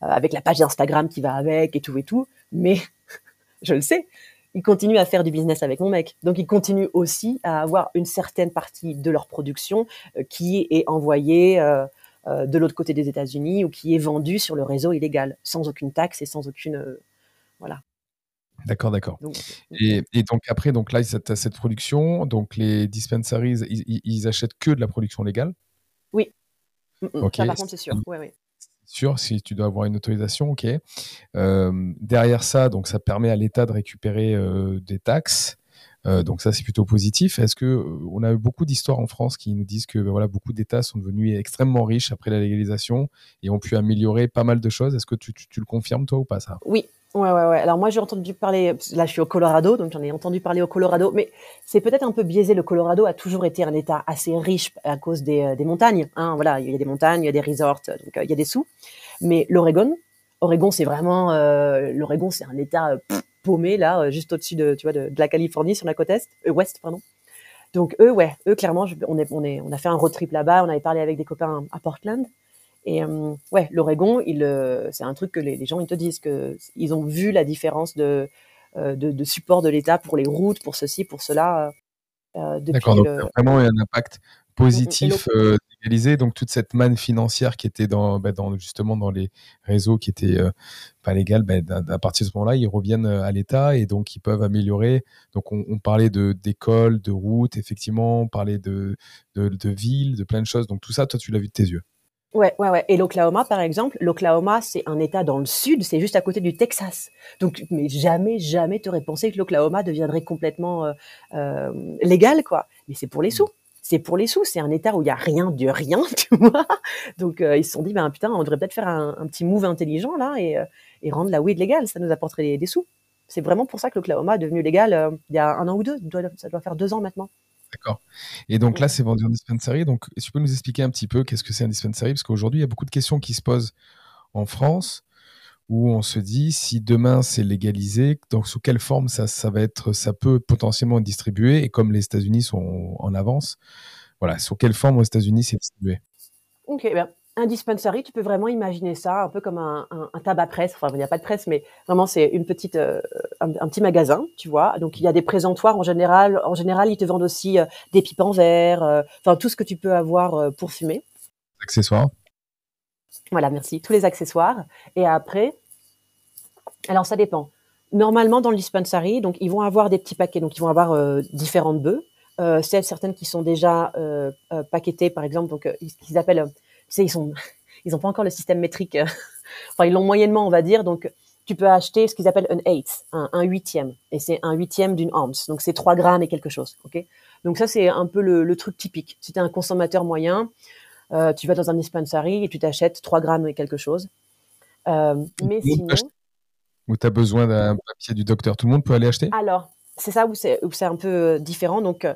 Euh, avec la page d'Instagram qui va avec et tout et tout. Mais je le sais, ils continuent à faire du business avec mon mec. Donc ils continuent aussi à avoir une certaine partie de leur production euh, qui est envoyée euh, de l'autre côté des États-Unis ou qui est vendue sur le réseau illégal, sans aucune taxe et sans aucune voilà. D'accord, d'accord. Et, donc après, donc là, as cette production, donc les dispensaries, ils, achètent que de la production légale? Oui. Mm, mm. Ça, par contre, c'est sûr. Ouais, ouais sûr, si tu dois avoir une autorisation, ok. Euh, derrière ça, donc ça permet à l'État de récupérer euh, des taxes. Euh, donc ça c'est plutôt positif. Est-ce que on a eu beaucoup d'histoires en France qui nous disent que ben voilà beaucoup d'États sont devenus extrêmement riches après la légalisation et ont pu améliorer pas mal de choses. Est-ce que tu, le confirmes toi ou pas ça? Oui, Ouais, ouais, ouais. Alors moi, j'ai entendu parler, là je suis au Colorado, donc j'en ai entendu parler au Colorado, mais c'est peut-être un peu biaisé. Le Colorado a toujours été un État assez riche à cause des, euh, montagnes. Hein, voilà, il y a des montagnes, il y a des resorts, donc euh, il y a des sous. Mais l'Oregon, Oregon, c'est vraiment, euh, l'Oregon, c'est un État paumé là, juste au-dessus de, tu vois, de, de, la Californie sur la côte est, ouest, pardon. Donc eux, ouais, eux clairement, on est, on est, on a fait un road trip là-bas, on avait parlé avec des copains à Portland. Et euh, ouais, l'Oregon, il, euh, c'est un truc que les, les, gens ils te disent que ils ont vu la différence de, euh, de, de support de l'État pour les routes, pour ceci, pour cela. D'accord, donc le... vraiment il y a un impact positif Donc toute cette manne financière qui était dans, bah, dans justement dans les réseaux qui étaient pas légales, bah, à partir de ce moment-là, ils reviennent à l'État et donc ils peuvent améliorer. Donc on, on parlait de d'écoles, de routes, effectivement, on parlait de, de, de villes, de plein de choses. Donc tout ça, toi, tu l'as vu de tes yeux. Ouais, ouais, ouais. Et l'Oklahoma, par exemple, l'Oklahoma, c'est un État dans le sud, c'est juste à côté du Texas. Donc, mais jamais, jamais t'aurais pensé que l'Oklahoma deviendrait complètement euh, euh, légal, quoi. Mais c'est pour les sous. C'est pour les sous. C'est un État où il y a rien de rien, tu vois. Donc, euh, ils se sont dit, ben putain, on devrait peut-être faire un, un, petit move intelligent là et, euh, et rendre la weed légale. Ça nous apporterait des, des sous. C'est vraiment pour ça que l'Oklahoma est devenu légal euh, il y a un an ou deux. Ça doit faire deux ans maintenant. D'accord. Et donc là, c'est vendu en dispensary. Donc, tu peux nous expliquer un petit peu qu'est-ce que c'est un dispensary? Parce qu'aujourd'hui, il y a beaucoup de questions qui se posent en France où on se dit si demain c'est légalisé, donc sous quelle forme ça, ça va être, ça peut potentiellement être distribué et comme les États-Unis sont en avance, voilà, sous quelle forme aux États-Unis c'est distribué? Ok, bien un dispensary, tu peux vraiment imaginer ça un peu comme un, un, un tabac presse. Enfin, il n'y a pas de presse, mais vraiment c'est une petite, euh, un, un, petit magasin, tu vois. Donc il y a des présentoirs en général. En général, ils te vendent aussi euh, des pipes en verre, euh, enfin tout ce que tu peux avoir pour fumer. Accessoires. Voilà, merci. Tous les accessoires. Et après, alors ça dépend. Normalement, dans le dispensary, donc ils vont avoir des petits paquets. Donc ils vont avoir différentes bœufs. c'est certaines qui sont déjà paquetées, par exemple, donc qu'ils appellent sais, ils sont, ils pas encore le système métrique. Euh, enfin, ils l'ont moyennement, on va dire. Donc, tu peux acheter ce qu'ils appellent un eighth, un, huitième, et c'est un huitième d'une once. Donc, c'est 3 grammes et quelque chose. Ok? Donc ça, c'est un peu le, truc typique. Si tu es un consommateur moyen, euh, tu vas dans un dispensary et tu t'achètes 3 grammes et quelque chose. Euh, mais sinon. Ou tu as besoin d'un papier du docteur. Tout le monde peut aller acheter Alors, c'est ça où c'est un peu différent. Donc,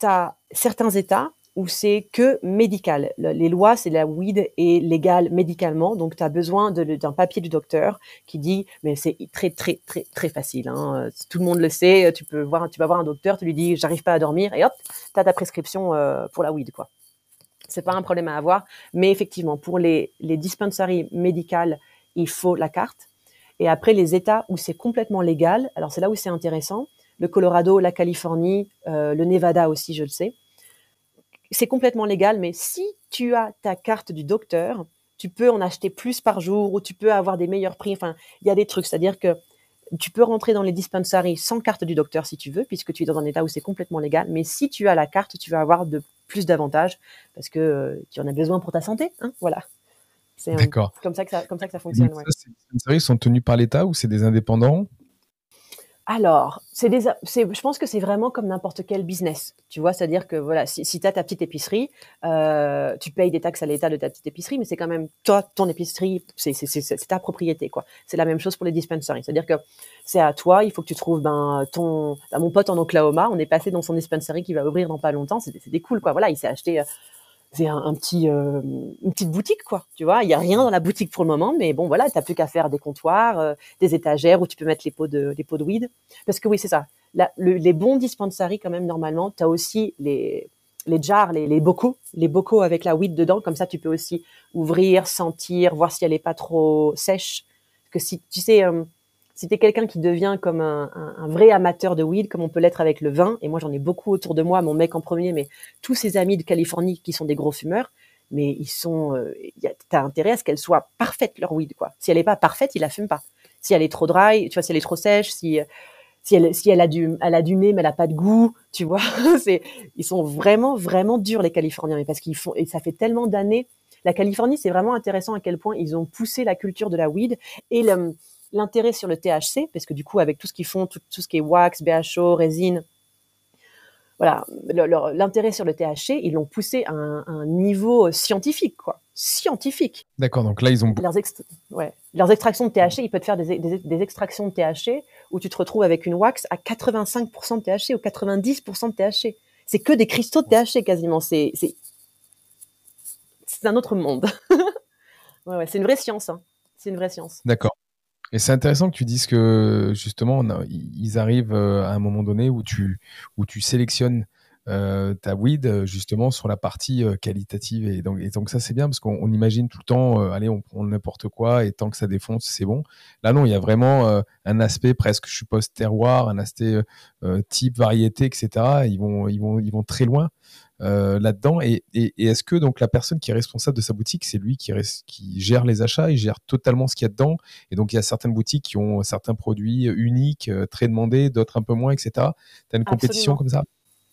tu as certains États où c'est que médical. Les lois, c'est la weed est légale médicalement, donc tu as besoin d'un papier du docteur qui dit, mais c'est très très très très facile. Hein. Tout le monde le sait. Tu peux voir, tu vas voir un docteur, tu lui dis, j'arrive pas à dormir, et hop, tu as ta prescription euh, pour la weed, quoi. C'est pas un problème à avoir, mais effectivement, pour les les dispensaries médicales, il faut la carte. Et après, les États où c'est complètement légal, alors c'est là où c'est intéressant. Le Colorado, la Californie, euh, le Nevada aussi, je le sais c'est complètement légal, mais si tu as ta carte du docteur, tu peux en acheter plus par jour ou tu peux avoir des meilleurs prix. Enfin, il y a des trucs, c'est-à-dire que tu peux rentrer dans les dispensaries sans carte du docteur si tu veux, puisque tu es dans un état où c'est complètement légal. Mais si tu as la carte, tu vas avoir de plus d'avantages parce que euh, tu en as besoin pour ta santé. Hein voilà. C'est comme ça que ça, comme ça que ça fonctionne. Les dispensaries sont tenus par l'État ou c'est des indépendants? Alors, c'est des, je pense que c'est vraiment comme n'importe quel business. Tu vois, c'est-à-dire que voilà, si, si tu as ta petite épicerie, euh, tu payes des taxes à l'État de ta petite épicerie, mais c'est quand même toi, ton épicerie, c'est ta propriété, quoi. C'est la même chose pour les dispensaries. C'est-à-dire que c'est à toi, il faut que tu trouves ben ton, ben, mon pote en Oklahoma, on est passé dans son dispensary qui va ouvrir dans pas longtemps. C'est des cool, quoi. Voilà, il s'est acheté euh, c'est un, petit, euh, une petite boutique, quoi. Tu vois, il y a rien dans la boutique pour le moment, mais bon, voilà, t'as plus qu'à faire des comptoirs, euh, des étagères où tu peux mettre les pots de, les pots de weed. Parce que oui, c'est ça. les bons dispensaries, quand même, normalement, t'as aussi les, les jars, les, les bocaux, les bocaux avec la weed dedans. Comme ça, tu peux aussi ouvrir, sentir, voir si elle est pas trop sèche. Parce que si, tu sais, euh, si tu es quelqu'un qui devient comme un, vrai amateur de weed, comme on peut l'être avec le vin, et moi j'en ai beaucoup autour de moi, mon mec en premier, mais tous ses amis de Californie qui sont des gros fumeurs, mais ils sont, euh, t'as intérêt à ce qu'elle soit parfaite leur weed quoi. Si elle est pas parfaite, il la fume pas. Si elle est trop dry, tu vois, si elle est trop sèche, si si elle, si elle a du, elle a du nez mais elle a pas de goût, tu vois, c'est, ils sont vraiment vraiment durs les Californiens, parce qu'ils font et ça fait tellement d'années. La Californie, c'est vraiment intéressant à quel point ils ont poussé la culture de la weed et le, l'intérêt sur le THC, parce que du coup, avec tout ce qu'ils font, tout, ce qui est wax, BHO, résine, voilà, l'intérêt sur le THC, ils l'ont poussé à un, niveau scientifique, quoi. Scientifique. D'accord, donc là, ils ont... Leurs, ouais. Leurs extractions de THC, ils peuvent faire des, des, extractions de THC où tu te retrouves avec une wax à 85% de THC ou 90% de THC. C'est que des cristaux de THC quasiment. C'est un autre monde. ouais, ouais, c'est une vraie science. Hein. C'est une vraie science. D'accord. Et c'est intéressant que tu dises que justement, ils arrivent euh, à un moment donné où tu, où tu sélectionnes euh, ta weed justement sur la partie euh, qualitative. Et donc, et donc ça, c'est bien parce qu'on imagine tout le temps, allez, on prend n'importe quoi et tant que ça défonce, c'est bon. Là, non, il y a vraiment un aspect presque, je suppose, terroir, un aspect type, variété, etc. Ils vont, ils vont, ils vont très loin. Euh, là-dedans. Et, est-ce que donc la personne qui est responsable de sa boutique, c'est lui qui, qui gère les achats, il gère totalement ce qu'il y a dedans? Et donc il y a certaines boutiques qui ont certains produits uniques, euh, très demandés, d'autres un peu moins, etc. Tu as une compétition comme ça?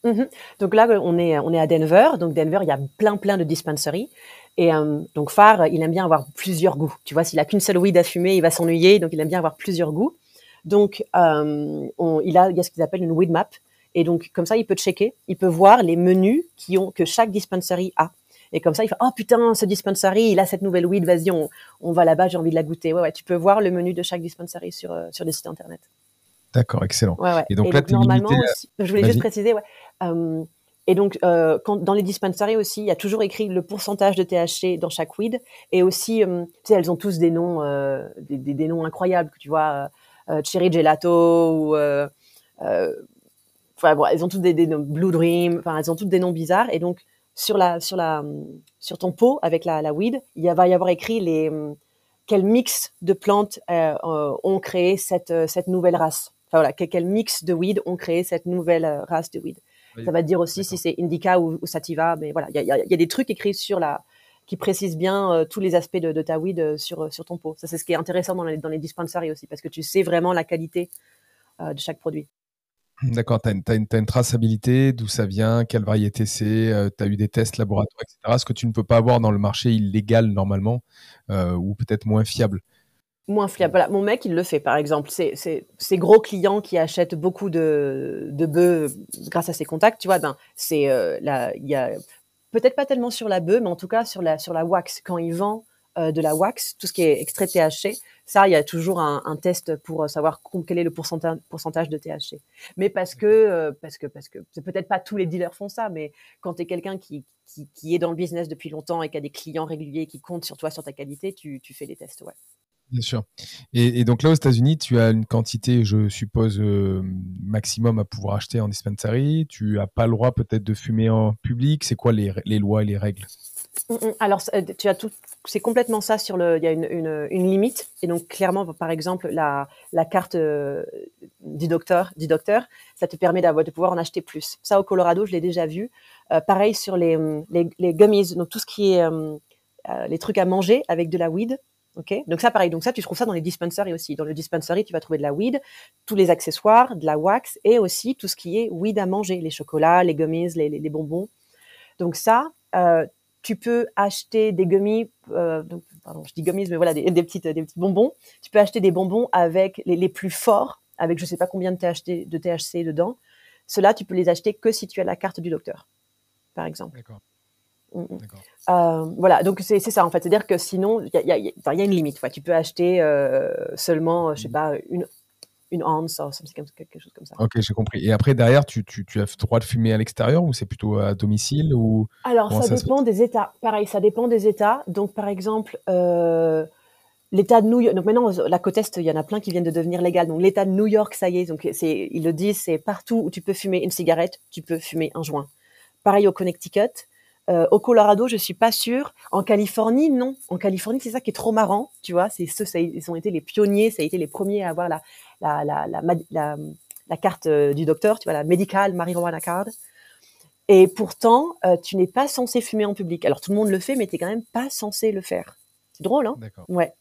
Mmh Donc là, on est, on est à Denver. Donc Denver, il y a plein, plein de dispensaries. Et euh, donc Phare, il aime bien avoir plusieurs goûts. Tu vois, s'il a qu'une seule weed à fumer, il va s'ennuyer. Donc il aime bien avoir plusieurs goûts. Donc on, il, a, il y a ce qu'ils appellent une weed map. Et donc, comme ça, il peut checker, il peut voir les menus qui ont, que chaque dispensary a. Et comme ça, il fait, oh putain, ce dispensary, il a cette nouvelle weed, vas-y, on, on va là-bas, j'ai envie de la goûter. Ouais, ouais, tu peux voir le menu de chaque dispensary sur, euh, sur le site internet. D'accord, excellent. Ouais, ouais. Et donc là, normalement, je voulais juste préciser, ouais. Euh, et donc, euh, quand, dans les dispensaries aussi, il y a toujours écrit le pourcentage de THC dans chaque weed. Et aussi, euh, tu sais, elles ont tous des noms, des, des, des, noms incroyables, tu vois, Cherry Gelato ou enfin bon, elles ont toutes des, des noms Blue Dream, enfin elles ont toutes des noms bizarres et donc sur la sur la sur ton pot avec la, la weed, il va y avoir écrit les quel mix de plantes euh, euh, ont créé cette euh, cette nouvelle race. Enfin voilà, quel, mix de weed ont créé cette nouvelle race de weed. Ça va dire aussi si c'est indica ou, sativa, mais voilà, il y a, y a, des trucs écrits sur la qui précisent bien tous les aspects de, de ta weed sur sur ton pot. Ça c'est ce qui est intéressant dans les dans les dispensaries aussi parce que tu sais vraiment la qualité de chaque produit. D'accord, tu as, une traçabilité, d'où ça vient, quelle variété c'est, euh, tu as eu des tests laboratoires, etc. Ce que tu ne peux pas avoir dans le marché illégal normalement, euh, ou peut-être moins fiable. Moins fiable. Voilà, mon mec, il le fait, par exemple. Ces gros clients qui achètent beaucoup de, de bœufs grâce à ses contacts, tu vois, ben, c'est euh, il y a peut-être pas tellement sur la bœuf, mais en tout cas sur la, sur la wax. Quand il vend de la wax, tout ce qui est extrait THC, ça, il y a toujours un, un test pour euh, savoir quel est le pourcentage, pourcentage de THC. Mais parce que, euh, parce que, parce que, c'est peut-être pas tous les dealers font ça, mais quand tu es quelqu'un qui, qui, qui, est dans le business depuis longtemps et qui a des clients réguliers qui comptent sur toi, sur ta qualité, tu, tu fais des tests, ouais. Bien sûr. Et, et, donc là, aux États-Unis, tu as une quantité, je suppose, euh, maximum à pouvoir acheter en dispensary. Tu n'as pas le droit peut-être de fumer en public. C'est quoi les, les lois et les règles? Alors, euh, tu as tout, c'est complètement ça sur le, il y a une, limite. Et donc, clairement, par exemple, la, carte euh, du docteur, du docteur, ça te permet d'avoir, de pouvoir en acheter plus. Ça, au Colorado, je l'ai déjà vu. Euh, pareil sur les, les, gummies, donc tout ce qui est les trucs à manger avec de la weed. Ok, donc ça, pareil. Donc ça, tu trouves ça dans les dispensaries aussi. Dans le dispensary, tu vas trouver de la weed, tous les accessoires, de la wax et aussi tout ce qui est weed à manger, les chocolats, les gummies, les, bonbons. Donc ça, tu peux acheter des gummies, euh, pardon, je dis gummies, mais voilà, des, petites, des petits bonbons. Tu peux acheter des bonbons avec les, les plus forts, avec je sais pas combien de THC, de THC dedans, ceux-là, tu peux les acheter que si tu as la carte du docteur, par exemple. D'accord. Mm, mm. Euh, voilà, donc c'est ça en fait. C'est-à-dire que sinon, il y a, y a, une limite. Tu peux acheter euh, seulement, je sais pas, une, une once, quelque chose comme ça. Ok, j'ai compris. Et après, derrière, tu, tu, tu as le droit de fumer à l'extérieur ou c'est plutôt à domicile ou Alors, ça, dépend des États. Pareil, ça dépend des États. Donc, par exemple, euh, l'État de New York. Donc maintenant, la côte est, il y en a plein qui viennent de devenir légal. Donc l'État de New York, ça y est. Donc c'est, ils le disent, c'est partout où tu peux fumer une cigarette, tu peux fumer un joint. Pareil au Connecticut. Euh, au Colorado, je suis pas sûre. En Californie, non. En Californie, c'est ça qui est trop marrant, tu vois. C'est ceux, ça, ils ont été les pionniers, ça a été les premiers à avoir la la la la, la, carte euh, du docteur, tu vois, la medical marijuana card. Et pourtant, euh, tu n'es pas censé fumer en public. Alors tout le monde le fait, mais tu n'es quand même pas censé le faire. C'est drôle, hein? D'accord. Ouais.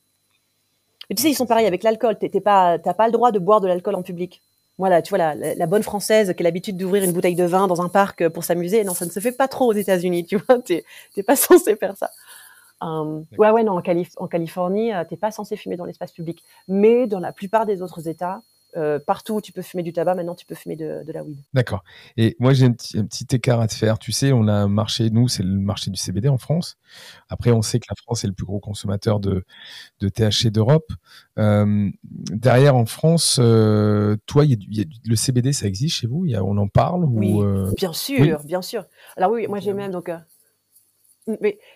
Mais tu sais, ils sont pareils avec l'alcool. T'es pas, t'as pas le droit de boire de l'alcool en public. Voilà, tu vois, la, la, bonne française qui a l'habitude d'ouvrir une bouteille de vin dans un parc pour s'amuser, non, ça ne se fait pas trop aux États-Unis, tu vois, t'es pas censé faire ça. Euh, ouais, ouais, non, en, Calif en Californie, euh, t'es pas censé fumer dans l'espace public. Mais dans la plupart des autres États, euh, partout où tu peux fumer du tabac, maintenant tu peux fumer de, la weed. D'accord. Et moi j'ai un, petit écart à te faire. Tu sais, on a un marché, nous c'est le marché du CBD en France. Après, on sait que la France est le plus gros consommateur de, de THC d'Europe. Euh, derrière en France, euh, toi, le CBD, ça existe chez vous? On en parle? Oui, bien sûr, bien sûr. Alors oui, moi j'ai même donc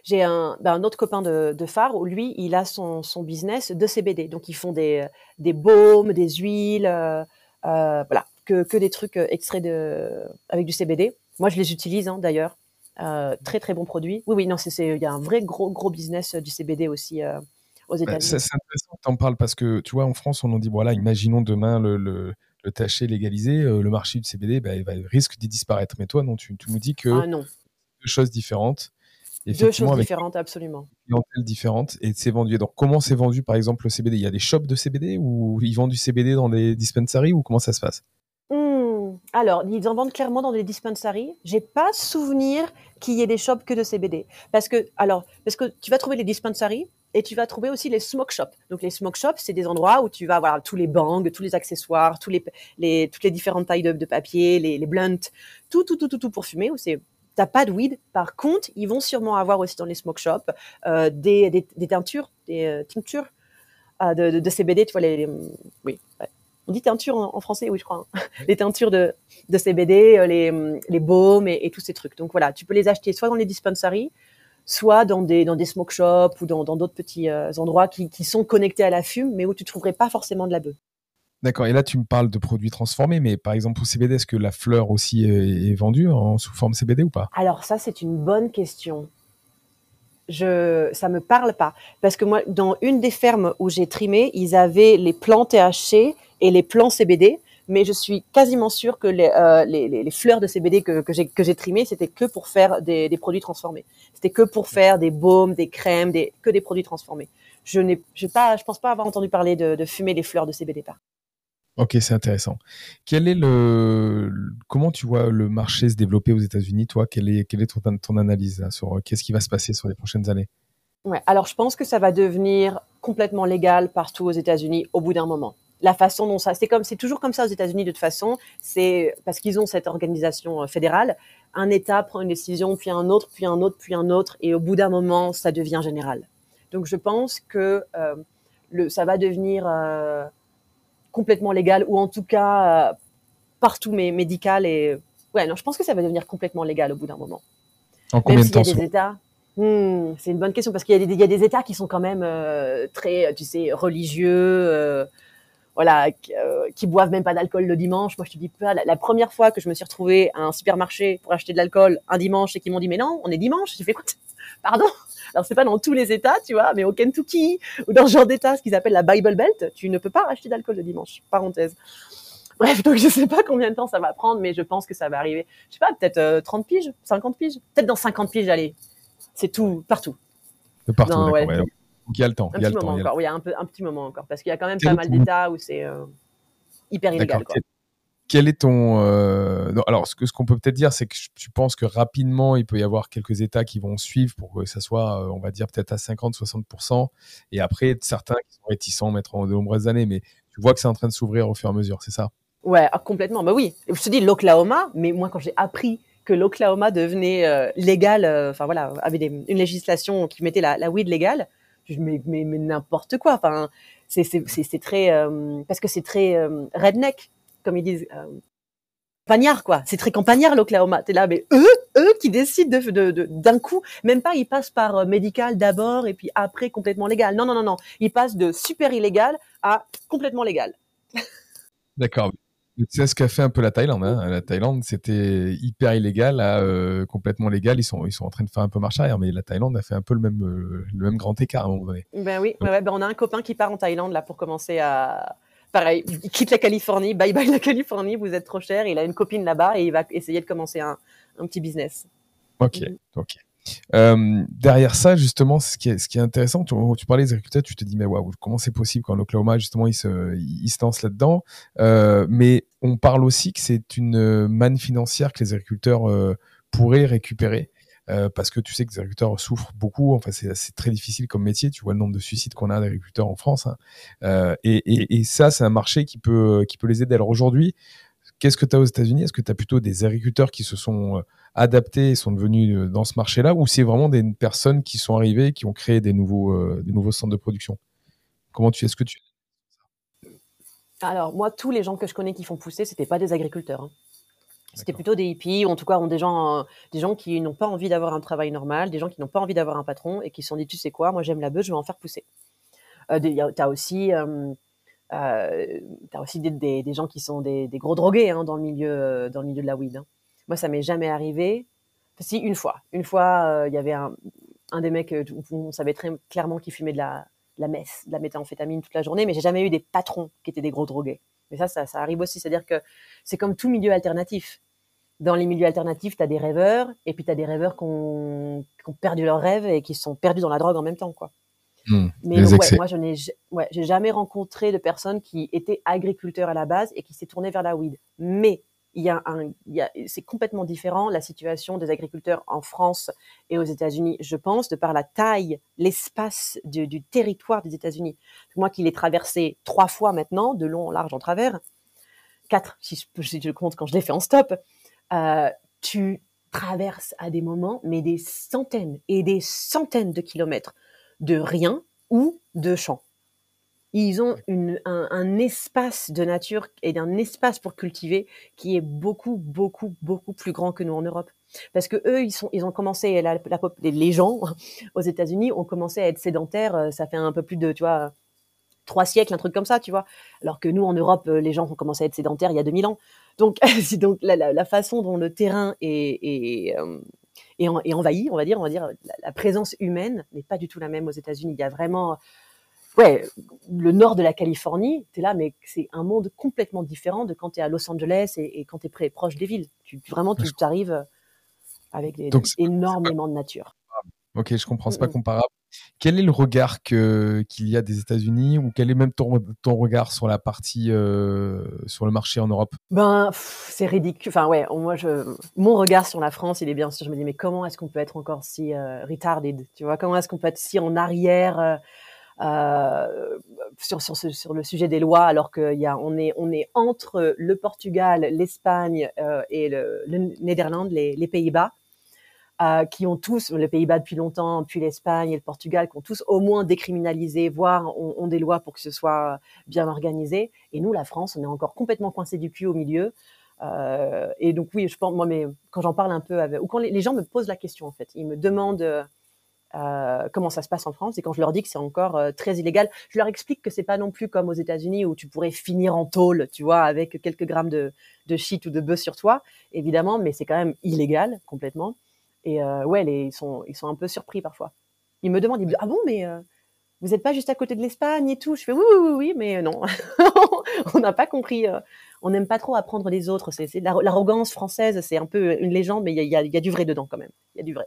j'ai un, ben, un, autre copain de, de, phare où lui, il a son, son, business de CBD. Donc, ils font des, des baumes, des huiles, euh, euh voilà, que, que, des trucs euh, extraits de, avec du CBD. Moi, je les utilise hein, d'ailleurs. Euh, très très bons produits. Oui, oui, non, il y a un vrai gros gros business du CBD aussi euh, aux bah, États-Unis. c'est intéressant que tu en parles parce que tu vois, en France, on en dit voilà, imaginons demain le, le le THC légalisé, le marché du CBD bah, il, va, risque d'y disparaître. Mais toi, non, tu, tu nous dis que ah, non. deux choses différentes. Deux choses différentes, absolument. Clientèle différente et c'est vendu. Donc, comment c'est vendu, par exemple, le CBD Il y a des shops de CBD ou ils vendent du CBD dans des dispensaries ou comment ça se passe? Hmm, Alors, ils en vendent clairement dans des dispensaries. J'ai pas souvenir qu'il y ait des shops que de CBD. Parce que, alors, parce que tu vas trouver les dispensaries et tu vas trouver aussi les smoke shops. Donc, les smoke shops, c'est des endroits où tu vas avoir tous les bangs, tous les accessoires, tous les, les toutes les différentes tailles de, papier, les, les blunts, tout, tout, tout, tout, tout pour fumer, où c'est t'as pas de weed. Par contre, ils vont sûrement avoir aussi dans les smoke shops euh, des, des, des, teintures, des euh, tinctures euh, de, de, de, CBD. Tu vois les, oui, on dit teinture en, français, oui, je crois. Hein. Les teintures de, de CBD, euh, les, les baumes et, et, tous ces trucs. Donc voilà, tu peux les acheter soit dans les dispensaries, soit dans des dans des smoke shops ou dans d'autres petits endroits qui, qui sont connectés à la fume, mais où tu trouverais pas forcément de la bœuf. D'accord. Et là, tu me parles de produits transformés, mais par exemple au CBD, est-ce que la fleur aussi est, vendue en sous forme CBD ou pas? Alors ça, c'est une bonne question. Je, ça me parle pas parce que moi, dans une des fermes où j'ai trimé, ils avaient les plants THC et les plants CBD, mais je suis quasiment sûre que les, euh, les, les, fleurs de CBD que, que j'ai trimées, c'était que pour faire des, des produits transformés. C'était que pour faire des baumes, des crèmes, des que des produits transformés. Je n'ai, pas, je pense pas avoir entendu parler de, fumer les fleurs de CBD par. Ok, c'est intéressant. Comment tu vois le marché se développer aux États-Unis, toi? Quelle est, ton, analyse sur euh, qu'est-ce qui va se passer sur les prochaines années? Alors je pense que ça va devenir complètement légal partout aux États-Unis au bout d'un moment. La façon dont ça, c'est comme, c'est toujours comme ça aux États-Unis de toute façon. C'est parce qu'ils ont cette organisation euh, fédérale. Un État prend une décision, puis un autre, puis un autre, puis un autre, et au bout d'un moment, ça devient général. Donc je pense que euh, ça va devenir complètement légal ou en tout cas euh, partout mais médical et ouais non je pense que ça va devenir complètement légal au bout d'un moment. En combien de temps des États hmm, c'est une bonne question parce qu'il y, y, a des États qui sont quand même euh, très tu sais religieux euh, voilà qui boivent même pas d'alcool le dimanche moi je te dis pas la, première fois que je me suis retrouvée à un supermarché pour acheter de l'alcool un dimanche et qu'ils m'ont dit mais non on est dimanche j'ai fait quoi pardon? Alors c'est pas dans tous les États, tu vois, mais au Kentucky ou dans ce genre d'État, ce qu'ils appellent la Bible Belt, tu ne peux pas acheter d'alcool le dimanche. Parenthèse. Bref, donc je sais pas combien de temps ça va prendre, mais je pense que ça va arriver. Je sais pas, peut-être 30 euh, piges, 50 piges, peut-être dans 50 piges, allez. C'est tout, partout. De partout, il y a le temps. Un il y a petit le moment temps, encore. Oui, il y a un, peu, un petit moment encore, parce qu'il y a quand même pas mal d'États où c'est euh, hyper illégal. Quoi quel est ton euh, alors ce que ce qu'on peut peut-être dire c'est que tu penses que rapidement il peut y avoir quelques États qui vont suivre pour que ça soit euh, on va dire peut-être à 50 60% et après certains qui sont réticents mettront de nombreuses années mais tu vois que c'est en train de s'ouvrir au fur et à mesure, c'est ça? Ouais, ah, complètement. Bah oui. Je te dis l'Oklahoma, mais moi quand j'ai appris que l'Oklahoma devenait euh, légal, euh, enfin voilà, avait des, une législation qui mettait la, la weed légale, je mais mais, n'importe quoi. Enfin, c'est très euh, parce que c'est très redneck comme ils disent. Campagnard, quoi. C'est très campagnard, l'Oklahoma. T'es là, mais eux, eux qui décident de, de, de d'un coup, même pas, ils passent par médical d'abord et puis après complètement légal. Non, non, non, non. Ils passent de super illégal à complètement légal. D'accord. C'est ce qu'a fait un peu la Thaïlande. Hein. La Thaïlande, c'était hyper illégal à euh, complètement légal. Ils sont, ils sont en train de faire un peu marche arrière, mais la Thaïlande a fait un peu le même, euh, le même grand écart à un moment donné. Ben oui, ouais, ben on a un copain qui part en Thaïlande là pour commencer à. Pareil, il quitte la Californie, bye bye la Californie, vous êtes trop cher. Il a une copine là-bas et il va essayer de commencer un, un petit business. Ok, mm. ok. Euh, derrière ça, justement, ce qui est, ce qui est intéressant, tu, tu parlais des agriculteurs, tu te dis, mais waouh, comment c'est possible quand l'Oklahoma, justement, il se, il se lance là-dedans? Euh, Mais on parle aussi que c'est une manne financière que les agriculteurs euh, pourraient récupérer. Euh, parce que tu sais que les agriculteurs souffrent beaucoup. Enfin, c'est très difficile comme métier. Tu vois le nombre de suicides qu'on a d'agriculteurs en France. Hein. Euh, et, ça, c'est un marché qui peut, les aider. Alors aujourd'hui, qu'est-ce que tu as aux États-Unis? Est-ce que tu as plutôt des agriculteurs qui se sont adaptés et sont devenus euh, dans ce marché-là, ou c'est vraiment des personnes qui sont arrivées, qui ont créé des nouveaux, euh, des nouveaux centres de production? Comment tu est-ce que tu Alors moi, tous les gens que je connais qui font pousser, c'était pas des agriculteurs. Hein. C'était plutôt des hippies, ou en tout cas ont des gens, euh, des gens qui n'ont pas envie d'avoir un travail normal, des gens qui n'ont pas envie d'avoir un patron et qui se sont dit, tu sais quoi, moi j'aime la bœuf, je vais en faire pousser. Euh, tu as aussi, euh, as aussi des, des, des, gens qui sont des, des gros drogués hein, dans, le milieu, dans le milieu de la weed. Hein. Moi, ça m'est jamais arrivé. Si, une fois. Une fois, euh, il y avait un, un des mecs, euh, on savait très clairement qu'il fumait de la, de la messe, de la méthamphétamine toute la journée, mais j'ai jamais eu des patrons qui étaient des gros drogués. Mais ça, ça, ça arrive aussi. C'est-à-dire que c'est comme tout milieu alternatif. Dans les milieux alternatifs, tu as des rêveurs, et puis tu as des rêveurs qui ont, qui ont, perdu leurs rêves et qui sont perdus dans la drogue en même temps. quoi. Mmh, mais donc, ouais, moi, je n'ai ouais, jamais rencontré de personnes qui étaient agriculteurs à la base et qui s'est tournées vers la weed. Mais il y a un, il y a, c'est complètement différent la situation des agriculteurs en France et aux États-Unis, je pense, de par la taille, l'espace du, territoire des États-Unis. Moi qui l'ai traversé trois fois maintenant, de long, large, en travers, quatre si je, si je compte quand je l'ai fait en stop, euh, tu traverses à des moments, mais des centaines et des centaines de kilomètres de rien ou de champs ils ont une, un, un, espace de nature et un espace pour cultiver qui est beaucoup, beaucoup, beaucoup plus grand que nous en Europe. Parce que eux, ils sont, ils ont commencé, la, la, les gens aux États-Unis ont commencé à être sédentaires. Euh, ça fait un peu plus de, tu vois, trois siècles, un truc comme ça, tu vois. Alors que nous, en Europe, euh, les gens ont commencé à être sédentaires il y a 2000 ans. Donc, donc la, façon dont le terrain est, est, euh, est, envahi, on va dire, on va dire, la, la présence humaine n'est pas du tout la même aux États-Unis. Il y a vraiment ouais, le nord de la Californie, tu es là, mais c'est un monde complètement différent de quand tu es à Los Angeles et, et quand tu es proche des villes. Tu, vraiment, tu arrives avec des, Donc, énormément de nature. Ok, je comprends, c'est pas comparable. Quel est le regard qu'il y a des États-Unis ou quel est même ton, ton regard sur la partie euh, sur le marché en Europe? Ben c'est ridicule. Enfin ouais, moi je mon regard sur la France, il est bien sûr. Je me dis mais comment est-ce qu'on peut être encore si euh, retarded? Tu vois comment est-ce qu'on peut être si en arrière euh, euh, sur, sur, sur, le sujet des lois, alors qu'on est, on est entre le Portugal, l'Espagne euh, et le, le les, les Pays-Bas, euh, qui ont tous, les Pays-Bas depuis longtemps, puis l'Espagne et le Portugal, qui ont tous au moins décriminalisé, voire ont, ont, des lois pour que ce soit bien organisé. Et nous, la France, on est encore complètement coincé du cul au milieu. Euh, et donc oui, je pense, moi, mais quand j'en parle un peu, avec, ou quand les, les, gens me posent la question, en fait, ils me demandent euh, comment ça se passe en France. Et quand je leur dis que c'est encore euh, très illégal, je leur explique que c'est pas non plus comme aux États-Unis où tu pourrais finir en tôle, tu vois, avec quelques grammes de, de shit ou de bœuf sur toi, évidemment, mais c'est quand même illégal complètement. Et euh, ouais, ils sont ils sont un peu surpris parfois. Ils me demandent, ils me disent, ah bon, mais vous n'êtes pas juste à côté de l'Espagne et tout? Je fais oui, oui, oui, mais non, on n'a pas compris. On n'aime pas trop apprendre les autres. C'est l'arrogance française, c'est un peu une légende, mais il y a, du vrai dedans quand même. Il y a du vrai.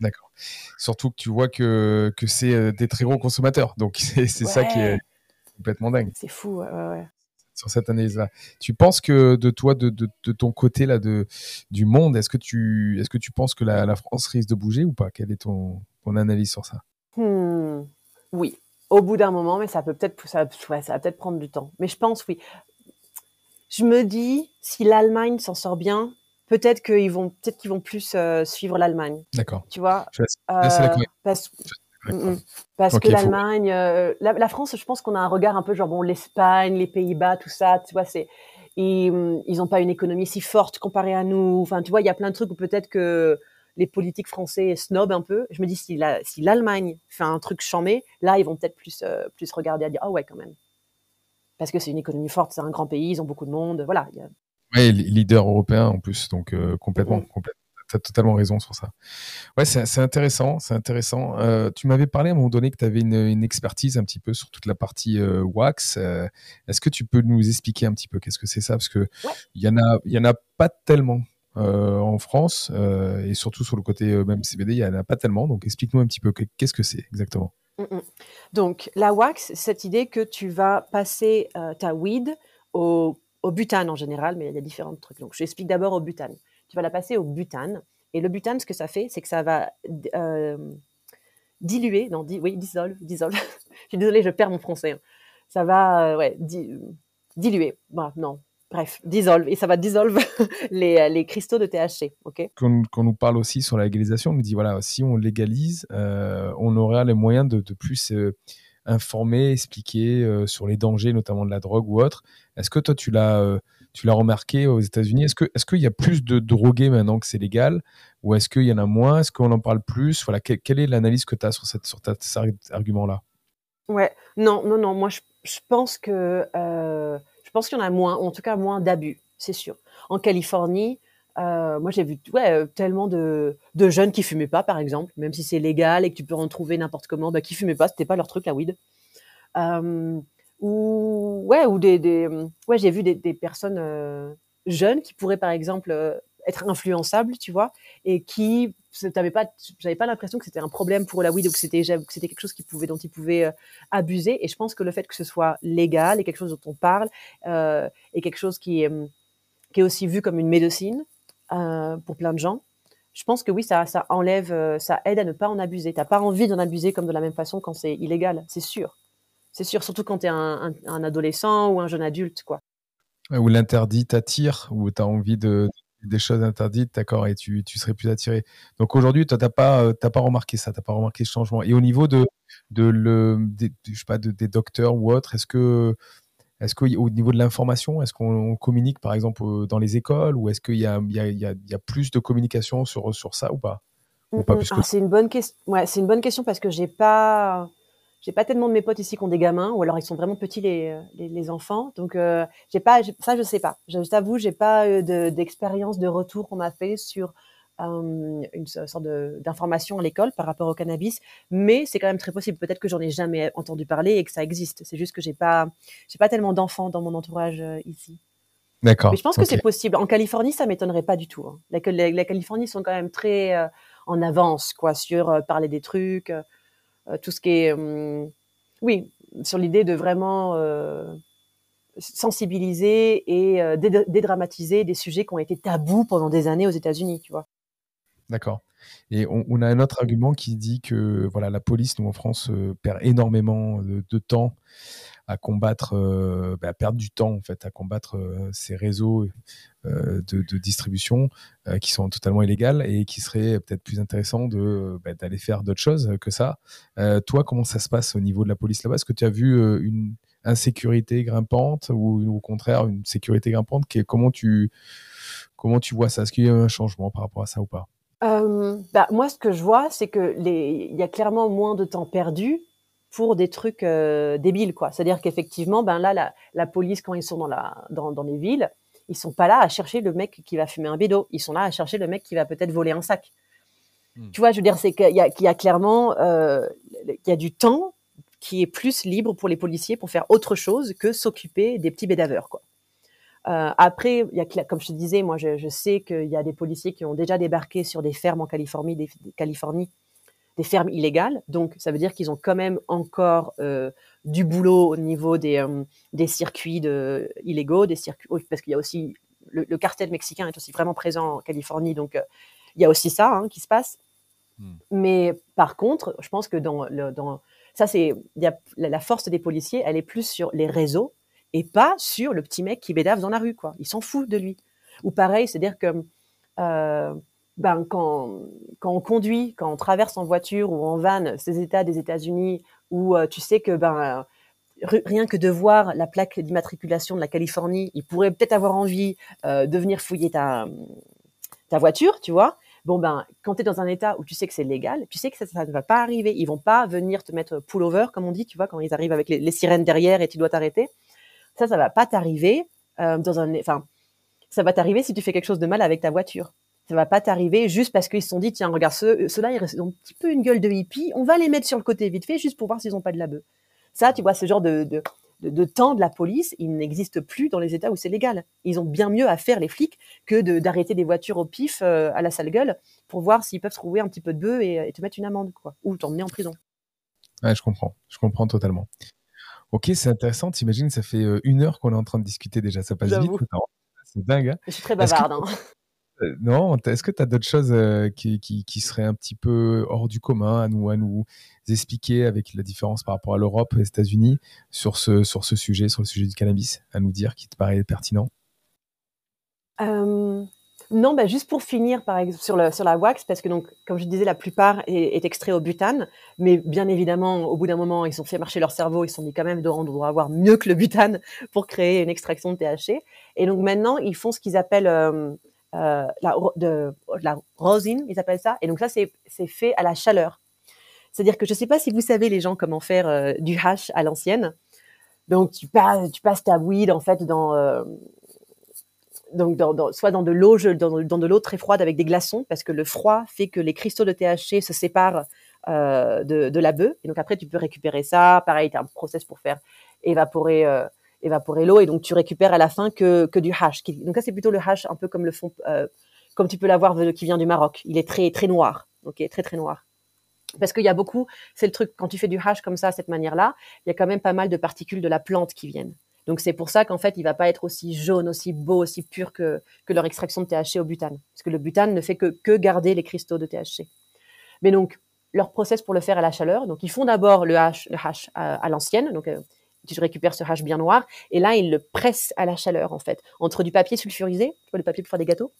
D'accord. Surtout que tu vois que, que c'est euh, des très gros consommateurs. Donc, c'est ouais. ça qui est complètement dingue. C'est fou, ouais, ouais. Sur cette analyse-là. Tu penses que de toi, de, de, de ton côté là, de, du monde, est-ce que, tu, est que tu penses que la, la, France risque de bouger ou pas? Quelle est ton, ton analyse sur ça? Hmm. Oui. au bout d'un moment, mais ça peut peut-être, ça, ouais, ça va peut-être prendre du temps. Mais je pense, oui. Je me dis, si l'Allemagne s'en sort bien, peut-être qu'ils vont, peut-être qu'ils vont plus euh, suivre l'Allemagne. D'accord. Tu vois, Je euh, parce, que l'Allemagne, la, la France, je pense qu'on a un regard un peu genre bon l'Espagne, les Pays-Bas, tout ça, tu vois, c'est ils hum, ils ont pas une économie si forte comparée à nous. Enfin, tu vois, il y a plein de trucs où peut-être que les politiques français snobent un peu. Je me dis si la, si l'Allemagne fait un truc chambé, là ils vont peut-être plus euh, plus regarder à dire ah ouais quand même. Parce que c'est une économie forte, c'est un grand pays, ils ont beaucoup de monde, voilà. il y a- Li- leader européen en plus, donc euh, complètement, complètement. T'as totalement raison sur ça. Ouais, c'est intéressant, c'est intéressant. Euh, tu m'avais parlé à un moment donné que tu avais une, une expertise un petit peu sur toute la partie euh, wax. Euh, Est-ce que tu peux nous expliquer un petit peu qu'est-ce que c'est ça? Parce que il y en a, il y en a pas tellement en France et surtout sur le côté même CBD, il y en a pas tellement. Donc explique-nous un petit peu que- qu'est-ce que c'est exactement? Mm, mm. Donc, la wax, cette idée que tu vas passer ta weed au, au butane en général, mais il y a différents trucs. Donc, je explique d'abord au butane. Tu vas la passer au butane. Et le butane, ce que ça fait, c'est que ça va euh, diluer, non, di- oui, dissolve, dissolve. je suis désolée, je perds mon français. hein. Ça va, euh, ouais, di- diluer. Bah, non, bref, dissolve. Et ça va dissolve les, les cristaux de THC, ok? Qu'on qu'on nous parle aussi sur la légalisation, on nous dit voilà, si on légalise, euh, on aura les moyens de, plus euh, informer, expliquer euh, sur les dangers, notamment de la drogue ou autre. Est-ce que toi, tu l'as euh, tu remarqué aux États-Unis? Est-ce que est-ce qu'il y a plus de drogués maintenant que c'est légal? Ou est-ce qu'il y en a moins? Est-ce qu'on en parle plus? Voilà, que- quelle est l'analyse que tu as sur, cette, sur cet argument-là? Ouais, non, non, non. Moi, je, je pense que euh, je pense qu'il y en a moins, en tout cas moins d'abus, c'est sûr. En Californie, euh, moi j'ai vu ouais, euh, tellement de, jeunes qui fumaient pas, par exemple, même si c'est légal et que tu peux en trouver n'importe comment, bah, qui fumaient pas, c'était pas leur truc la weed. Euh, ou ouais, ou des, ouais, j'ai vu des, personnes jeunes qui pourraient par exemple être influençables, tu vois, et qui t'avais pas, j'avais pas l'impression que c'était un problème pour la weed ou que c'était c'était quelque chose qui pouvait dont ils pouvaient abuser. Et je pense que le fait que ce soit légal et quelque chose dont on parle et quelque chose qui est aussi vu comme une médecine euh, pour plein de gens. Je pense que oui, ça, enlève, euh, ça aide à ne pas en abuser. T'as pas envie d'en abuser comme de la même façon quand c'est illégal, c'est sûr. C'est sûr, surtout quand tu es un, adolescent ou un jeune adulte, quoi. Où l'interdit t'attire, où tu as envie de des choses interdites, d'accord, et tu, tu, serais plus attiré. Donc aujourd'hui, toi, t'as pas, t'as pas remarqué ça, t'as pas remarqué ce changement. Et au niveau de, de le, je sais pas, de, des docteurs ou autres, est-ce que, est-ce qu'au niveau de l'information, est-ce qu'on communique par exemple dans les écoles, ou est-ce qu'il y a, y, y, y plus de communication sur, sur ça ou pas, ou pas que... C'est une bonne question. Ouais, une bonne question parce que j'ai pas j'ai pas tellement de mes potes ici qui ont des gamins, ou alors ils sont vraiment petits les, les, les enfants. Donc euh, j'ai pas, ça je sais pas. Je t'avoue, j'ai pas eu d'expérience de, de, retour qu'on m'a fait sur euh, une sorte d'information à l'école par rapport au cannabis, mais c'est quand même très possible. Peut-être que j'en ai jamais entendu parler et que ça existe. C'est juste que j'ai pas, j'ai pas tellement d'enfants dans mon entourage euh, ici. D'accord. Mais je pense que c'est possible. En Californie, ça m'étonnerait pas du tout. Hein. La, la, la, Californie sont quand même très euh, en avance, quoi, sur parler des trucs tout ce qui est, euh, oui, sur l'idée de vraiment sensibiliser et dédramatiser des sujets qui ont été tabous pendant des années aux États-Unis, tu vois. D'accord. Et on, a un autre argument qui dit que voilà, la police, nous en France, euh, perd énormément de, temps à combattre, euh, bah, à perdre du temps en fait, à combattre euh, ces réseaux de, de, distribution euh, qui sont totalement illégales et qui serait peut-être plus intéressant de bah, d'aller faire d'autres choses que ça. Euh, toi, comment ça se passe au niveau de la police là-bas? Est-ce que tu as vu euh, une insécurité grimpante ou, au contraire une sécurité grimpante? Comment tu comment tu vois ça? Est-ce qu'il y a un changement par rapport à ça ou pas? Euh, bah, moi, ce que je vois, c'est que les, il y a clairement moins de temps perdu pour des trucs euh, débiles, quoi. C'est-à-dire qu'effectivement, ben là, la, la, police, quand ils sont dans la, dans, dans les villes, ils sont pas là à chercher le mec qui va fumer un bédo. Ils sont là à chercher le mec qui va peut-être voler un sac. Hmm. Tu vois, je veux dire, c'est qu'il y a, qu'il y a clairement, euh, qu'il y a du temps qui est plus libre pour les policiers pour faire autre chose que s'occuper des petits bédaveurs, quoi. Euh, après, y a, comme je te disais, moi, je, je sais qu'il y a des policiers qui ont déjà débarqué sur des fermes en Californie, des, des Californie, des fermes illégales. Donc, ça veut dire qu'ils ont quand même encore euh, du boulot au niveau des, euh, des circuits de, illégaux, des circuits, parce qu'il y a aussi le, le, cartel mexicain est aussi vraiment présent en Californie, donc euh, il y a aussi ça hein, qui se passe. Hmm. Mais par contre, je pense que dans, le, dans ça c'est la force des policiers, elle est plus sur les réseaux et pas sur le petit mec qui bédave dans la rue, quoi. Ils s'en foutent de lui. Ou pareil, c'est-à-dire que euh, ben, quand, quand on conduit, quand on traverse en voiture ou en van ces États des États-Unis, où euh, tu sais que ben rien que de voir la plaque d'immatriculation de la Californie, il pourrait peut-être avoir envie euh, de venir fouiller ta, ta voiture, tu vois. Bon ben, quand tu es dans un état où tu sais que c'est légal, tu sais que ça, ne va pas arriver. Ils vont pas venir te mettre pull over, comme on dit, tu vois, quand ils arrivent avec les sirènes derrière et tu dois t'arrêter. Ça, ça va pas t'arriver euh, dans un, enfin, ça va t'arriver si tu fais quelque chose de mal avec ta voiture. Ça va pas t'arriver juste parce qu'ils se sont dit, tiens, regarde, ceux, ceux-là, ils ont un petit peu une gueule de hippie, on va les mettre sur le côté vite fait, juste pour voir s'ils ont pas de la bœuf. Ça, tu vois, ce genre de, de, de, temps de la police, il n'existe plus dans les États où c'est légal. Ils ont bien mieux à faire, les flics, que d'arrêter des voitures au pif euh, à la sale gueule pour voir s'ils peuvent trouver un petit peu de bœuf et, te mettre une amende, quoi, ou t'emmener en prison. Ouais, je comprends. Je comprends totalement. Ok, c'est intéressant. T'imagines, ça fait euh, une heure qu'on est en train de discuter déjà. Ça passe vite. C'est dingue. Hein. je suis très bavarde. Hein. Euh, non, est-ce que tu as d'autres choses euh, qui, qui, seraient un petit peu hors du commun à nous, à nous expliquer avec la différence par rapport à l'Europe et aux États-Unis sur ce, sur ce sujet, sur le sujet du cannabis, à nous dire qui te paraît pertinent? Non, bah juste pour finir, par exemple, sur, le, sur la wax, parce que donc, comme je disais, la plupart est, est extrait au butane, mais bien évidemment, au bout d'un moment, ils ont fait marcher leur cerveau, ils se sont dit quand même, on doit avoir mieux que le butane pour créer une extraction de THC. Et donc maintenant, ils font ce qu'ils appellent euh, euh, la, de, la rosine, ils appellent ça. Et donc ça, c'est fait à la chaleur. C'est-à-dire que je ne sais pas si vous savez, les gens, comment faire euh, du hash à l'ancienne. Donc tu passes, tu passes ta weed en fait dans euh, donc soit dans de l'eau dans, de l'eau très froide avec des glaçons parce que le froid fait que les cristaux de THC se séparent euh, de, la bœuf. Et donc après tu peux récupérer ça. Pareil tu as un process pour faire évaporer euh, évaporer l'eau. Et donc tu récupères à la fin que, que du hash donc ça c'est plutôt le hash un peu comme le fond euh, comme tu peux l'avoir qui vient du Maroc. Il est très très noir. Ok très très noir. Parce qu'il y a beaucoup, c'est le truc, quand tu fais du hash comme ça, cette manière-là, il y a quand même pas mal de particules de la plante qui viennent. Donc c'est pour ça qu'en fait, il va pas être aussi jaune, aussi beau, aussi pur que, que leur extraction de THC au butane. Parce que le butane ne fait que, que garder les cristaux de THC. Mais donc, leur process pour le faire à la chaleur, donc ils font d'abord le hash, le hash à, l'ancienne, donc euh, tu récupères ce hash bien noir, et là, ils le pressent à la chaleur, en fait, entre du papier sulfurisé, tu vois, le papier pour faire des gâteaux.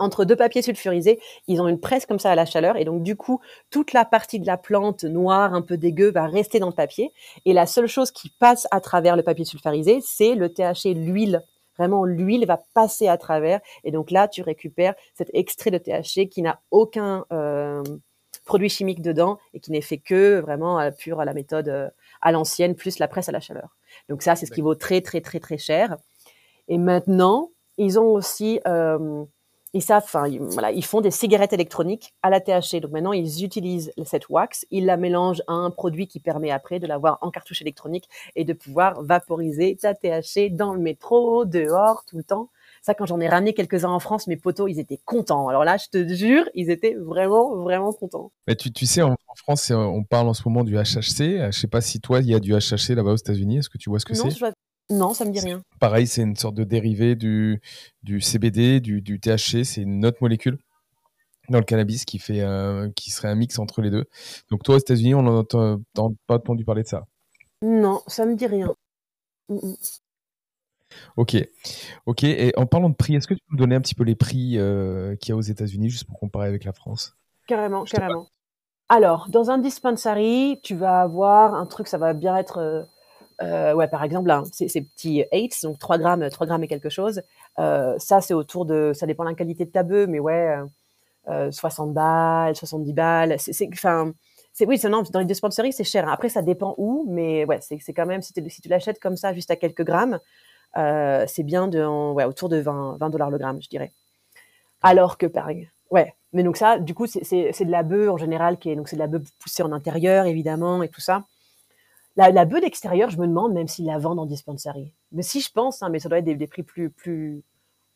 Entre deux papiers sulfurisés, ils ont une presse comme ça à la chaleur et donc du coup, toute la partie de la plante noire, un peu dégueu, va rester dans le papier et la seule chose qui passe à travers le papier sulfurisé, c'est le THC, l'huile. Vraiment, l'huile va passer à travers et donc là, tu récupères cet extrait de THC qui n'a aucun euh, produit chimique dedans et qui n'est fait que vraiment à, pur à la méthode euh, à l'ancienne plus la presse à la chaleur. Donc ça, c'est ce qui vaut très très très très cher. Et maintenant, ils ont aussi euh, ils savent, enfin, voilà, ils font des cigarettes électroniques à la THC. Donc maintenant, ils utilisent cette wax, ils la mélangent à un produit qui permet après de l'avoir en cartouche électronique et de pouvoir vaporiser ta THC dans le métro, dehors, tout le temps. Ça, quand j'en ai ramené quelques-uns en France, mes potos, ils étaient contents. Alors là, je te jure, ils étaient vraiment, vraiment contents. Mais tu, tu sais, en, France, on parle en ce moment du HHC. Je sais pas si toi, il y a du HHC là-bas aux États-Unis. Est-ce que tu vois ce que c'est? Non, ça me dit rien. Pareil, c'est une sorte de dérivé du, du CBD, du, du THC, c'est une autre molécule dans le cannabis qui fait euh, qui serait un mix entre les deux. Donc toi aux États-Unis, on n'a pas entendu parler de ça. Non, ça me dit rien. Ok, ok. Et en parlant de prix, est-ce que tu peux nous donner un petit peu les prix euh, qu'il y a aux États-Unis, juste pour comparer avec la France? Carrément, carrément. Alors, dans un dispensary, tu vas avoir un truc, ça va bien être euh, ouais, par exemple, là, ces, petits 8, donc 3 grammes, 3 grammes et quelque chose, euh, ça, c'est autour de, ça dépend de la qualité de ta bœuf, mais ouais, euh, 60 euh, balles, 70 balles. C'est, enfin, c'est, oui, non, dans les dispensaries, c'est cher. Hein. Après, ça dépend où, mais ouais, c'est, quand même, si, tu l'achètes comme ça, juste à quelques grammes, c'est bien de, ouais, autour de 20, 20 dollars le gramme, je dirais. Alors que, pareil, ouais. Mais donc ça, du coup, c'est de la bœuf en général qui est, donc c'est de la bœuf poussée en intérieur, évidemment, et tout ça. La, bœuf d'extérieur, je me demande même s'ils la vendent en dispensary. Mais si je pense, hein, mais ça doit être des, prix plus, plus,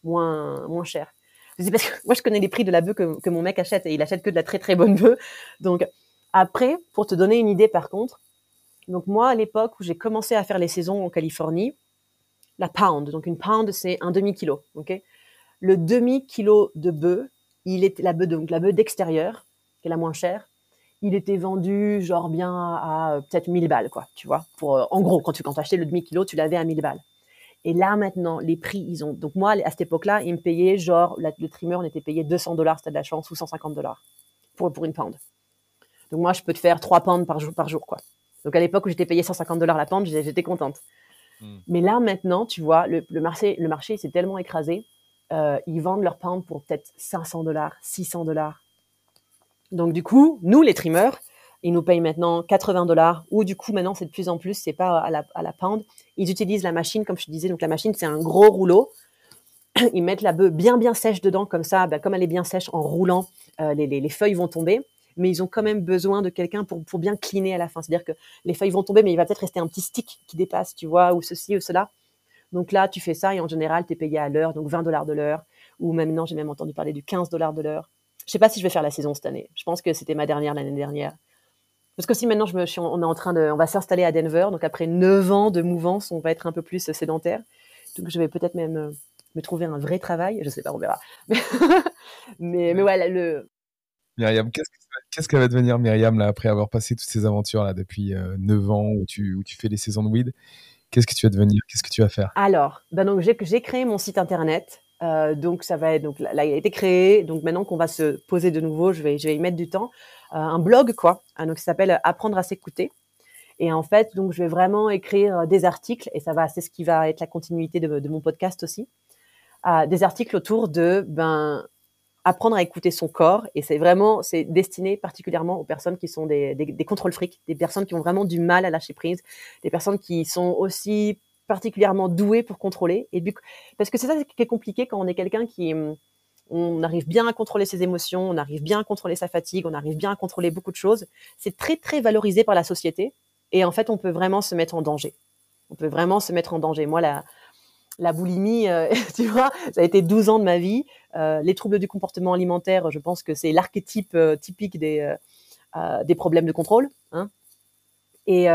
moins, moins chers. moi, je connais les prix de la bœuf que, mon mec achète et il achète que de la très très bonne bœuf. Donc, après, pour te donner une idée, par contre, donc moi, à l'époque où j'ai commencé à faire les saisons en Californie, la pound, donc une pound, c'est un demi-kilo, ok? Le demi-kilo de bœuf, il est la donc la bœuf d'extérieur, qui est la moins chère, il était vendu genre bien à, peut-être 1000 balles, quoi, tu vois. Pour, en gros, quand tu quand achetais le demi-kilo, tu l'avais à 1000 balles. Et là, maintenant, les prix, ils ont. Donc, moi, à cette époque-là, ils me payaient, genre, le trimmer, on était payé 200 dollars, c'était de la chance, ou 150 dollars pour, pour une pound. Donc, moi, je peux te faire 3 pounds par jour, par jour, quoi. Donc, à l'époque où j'étais payé 150 dollars la pound, j'étais contente. Hmm. Mais là, maintenant, tu vois, le, marché, le marché s'est tellement écrasé. Euh, ils vendent leur pound pour peut-être 500 dollars, 600 dollars. Donc, du coup, nous, les trimmers, ils nous payent maintenant 80 dollars, ou du coup, maintenant, c'est de plus en plus, c'est pas à la, à. Ils utilisent la machine, comme je te disais. Donc, la machine, c'est un gros rouleau. Ils mettent la bœuf bien, bien sèche dedans, comme ça, bah, comme elle est bien sèche, en roulant, euh, les, les, les, feuilles vont tomber. Mais ils ont quand même besoin de quelqu'un pour, pour bien cleaner à la fin. C'est-à-dire que les feuilles vont tomber, mais il va peut-être rester un petit stick qui dépasse, tu vois, ou ceci ou cela. Donc là, tu fais ça et en général, tu es payé à l'heure, donc 20 dollars de l'heure. Ou maintenant, j'ai même entendu parler du 15 dollars de l'heure. Je sais pas si je vais faire la saison cette année. Je pense que c'était ma dernière l'année dernière. Parce que si maintenant je me suis, on est en train de, on va s'installer à Denver, donc après 9 ans de mouvance, on va être un peu plus sédentaire. Donc je vais peut-être même euh, me trouver un vrai travail, je sais pas, on verra. Mais, mais, ouais, le. Myriam, qu'est-ce qu'elle va devenir Myriam là après avoir passé toutes ces aventures là depuis 9 euh, ans où tu, où tu fais les saisons de weed? Qu'est-ce que tu vas devenir? Qu'est-ce que tu vas faire? Alors, ben donc j'ai créé mon site internet. Euh, donc ça va donc là, il a été créé. Donc maintenant qu'on va se poser de nouveau, je vais je vais y mettre du temps. Euh, un blog, quoi. Hein, donc, s'appelle Apprendre à s'écouter. Et en fait, donc, je vais vraiment écrire des articles, et ça va, c'est ce qui va être la continuité de, mon podcast aussi. Euh, des articles autour de, ben, apprendre à écouter son corps. Et c'est vraiment, c'est destiné particulièrement aux personnes qui sont des, des, des contrôles des personnes qui ont vraiment du mal à lâcher prise, des personnes qui sont aussi particulièrement douées pour contrôler. Et parce que c'est ça qui est compliqué quand on est quelqu'un qui, on arrive bien à contrôler ses émotions, on arrive bien à contrôler sa fatigue, on arrive bien à contrôler beaucoup de choses. C'est très, très valorisé par la société. Et en fait, on peut vraiment se mettre en danger. On peut vraiment se mettre en danger. Moi, la, la boulimie, euh, tu vois, ça a été 12 ans de ma vie. Euh, les troubles du comportement alimentaire, je pense que c'est l'archétype euh, typique des, des problèmes de contrôle. Hein. Et,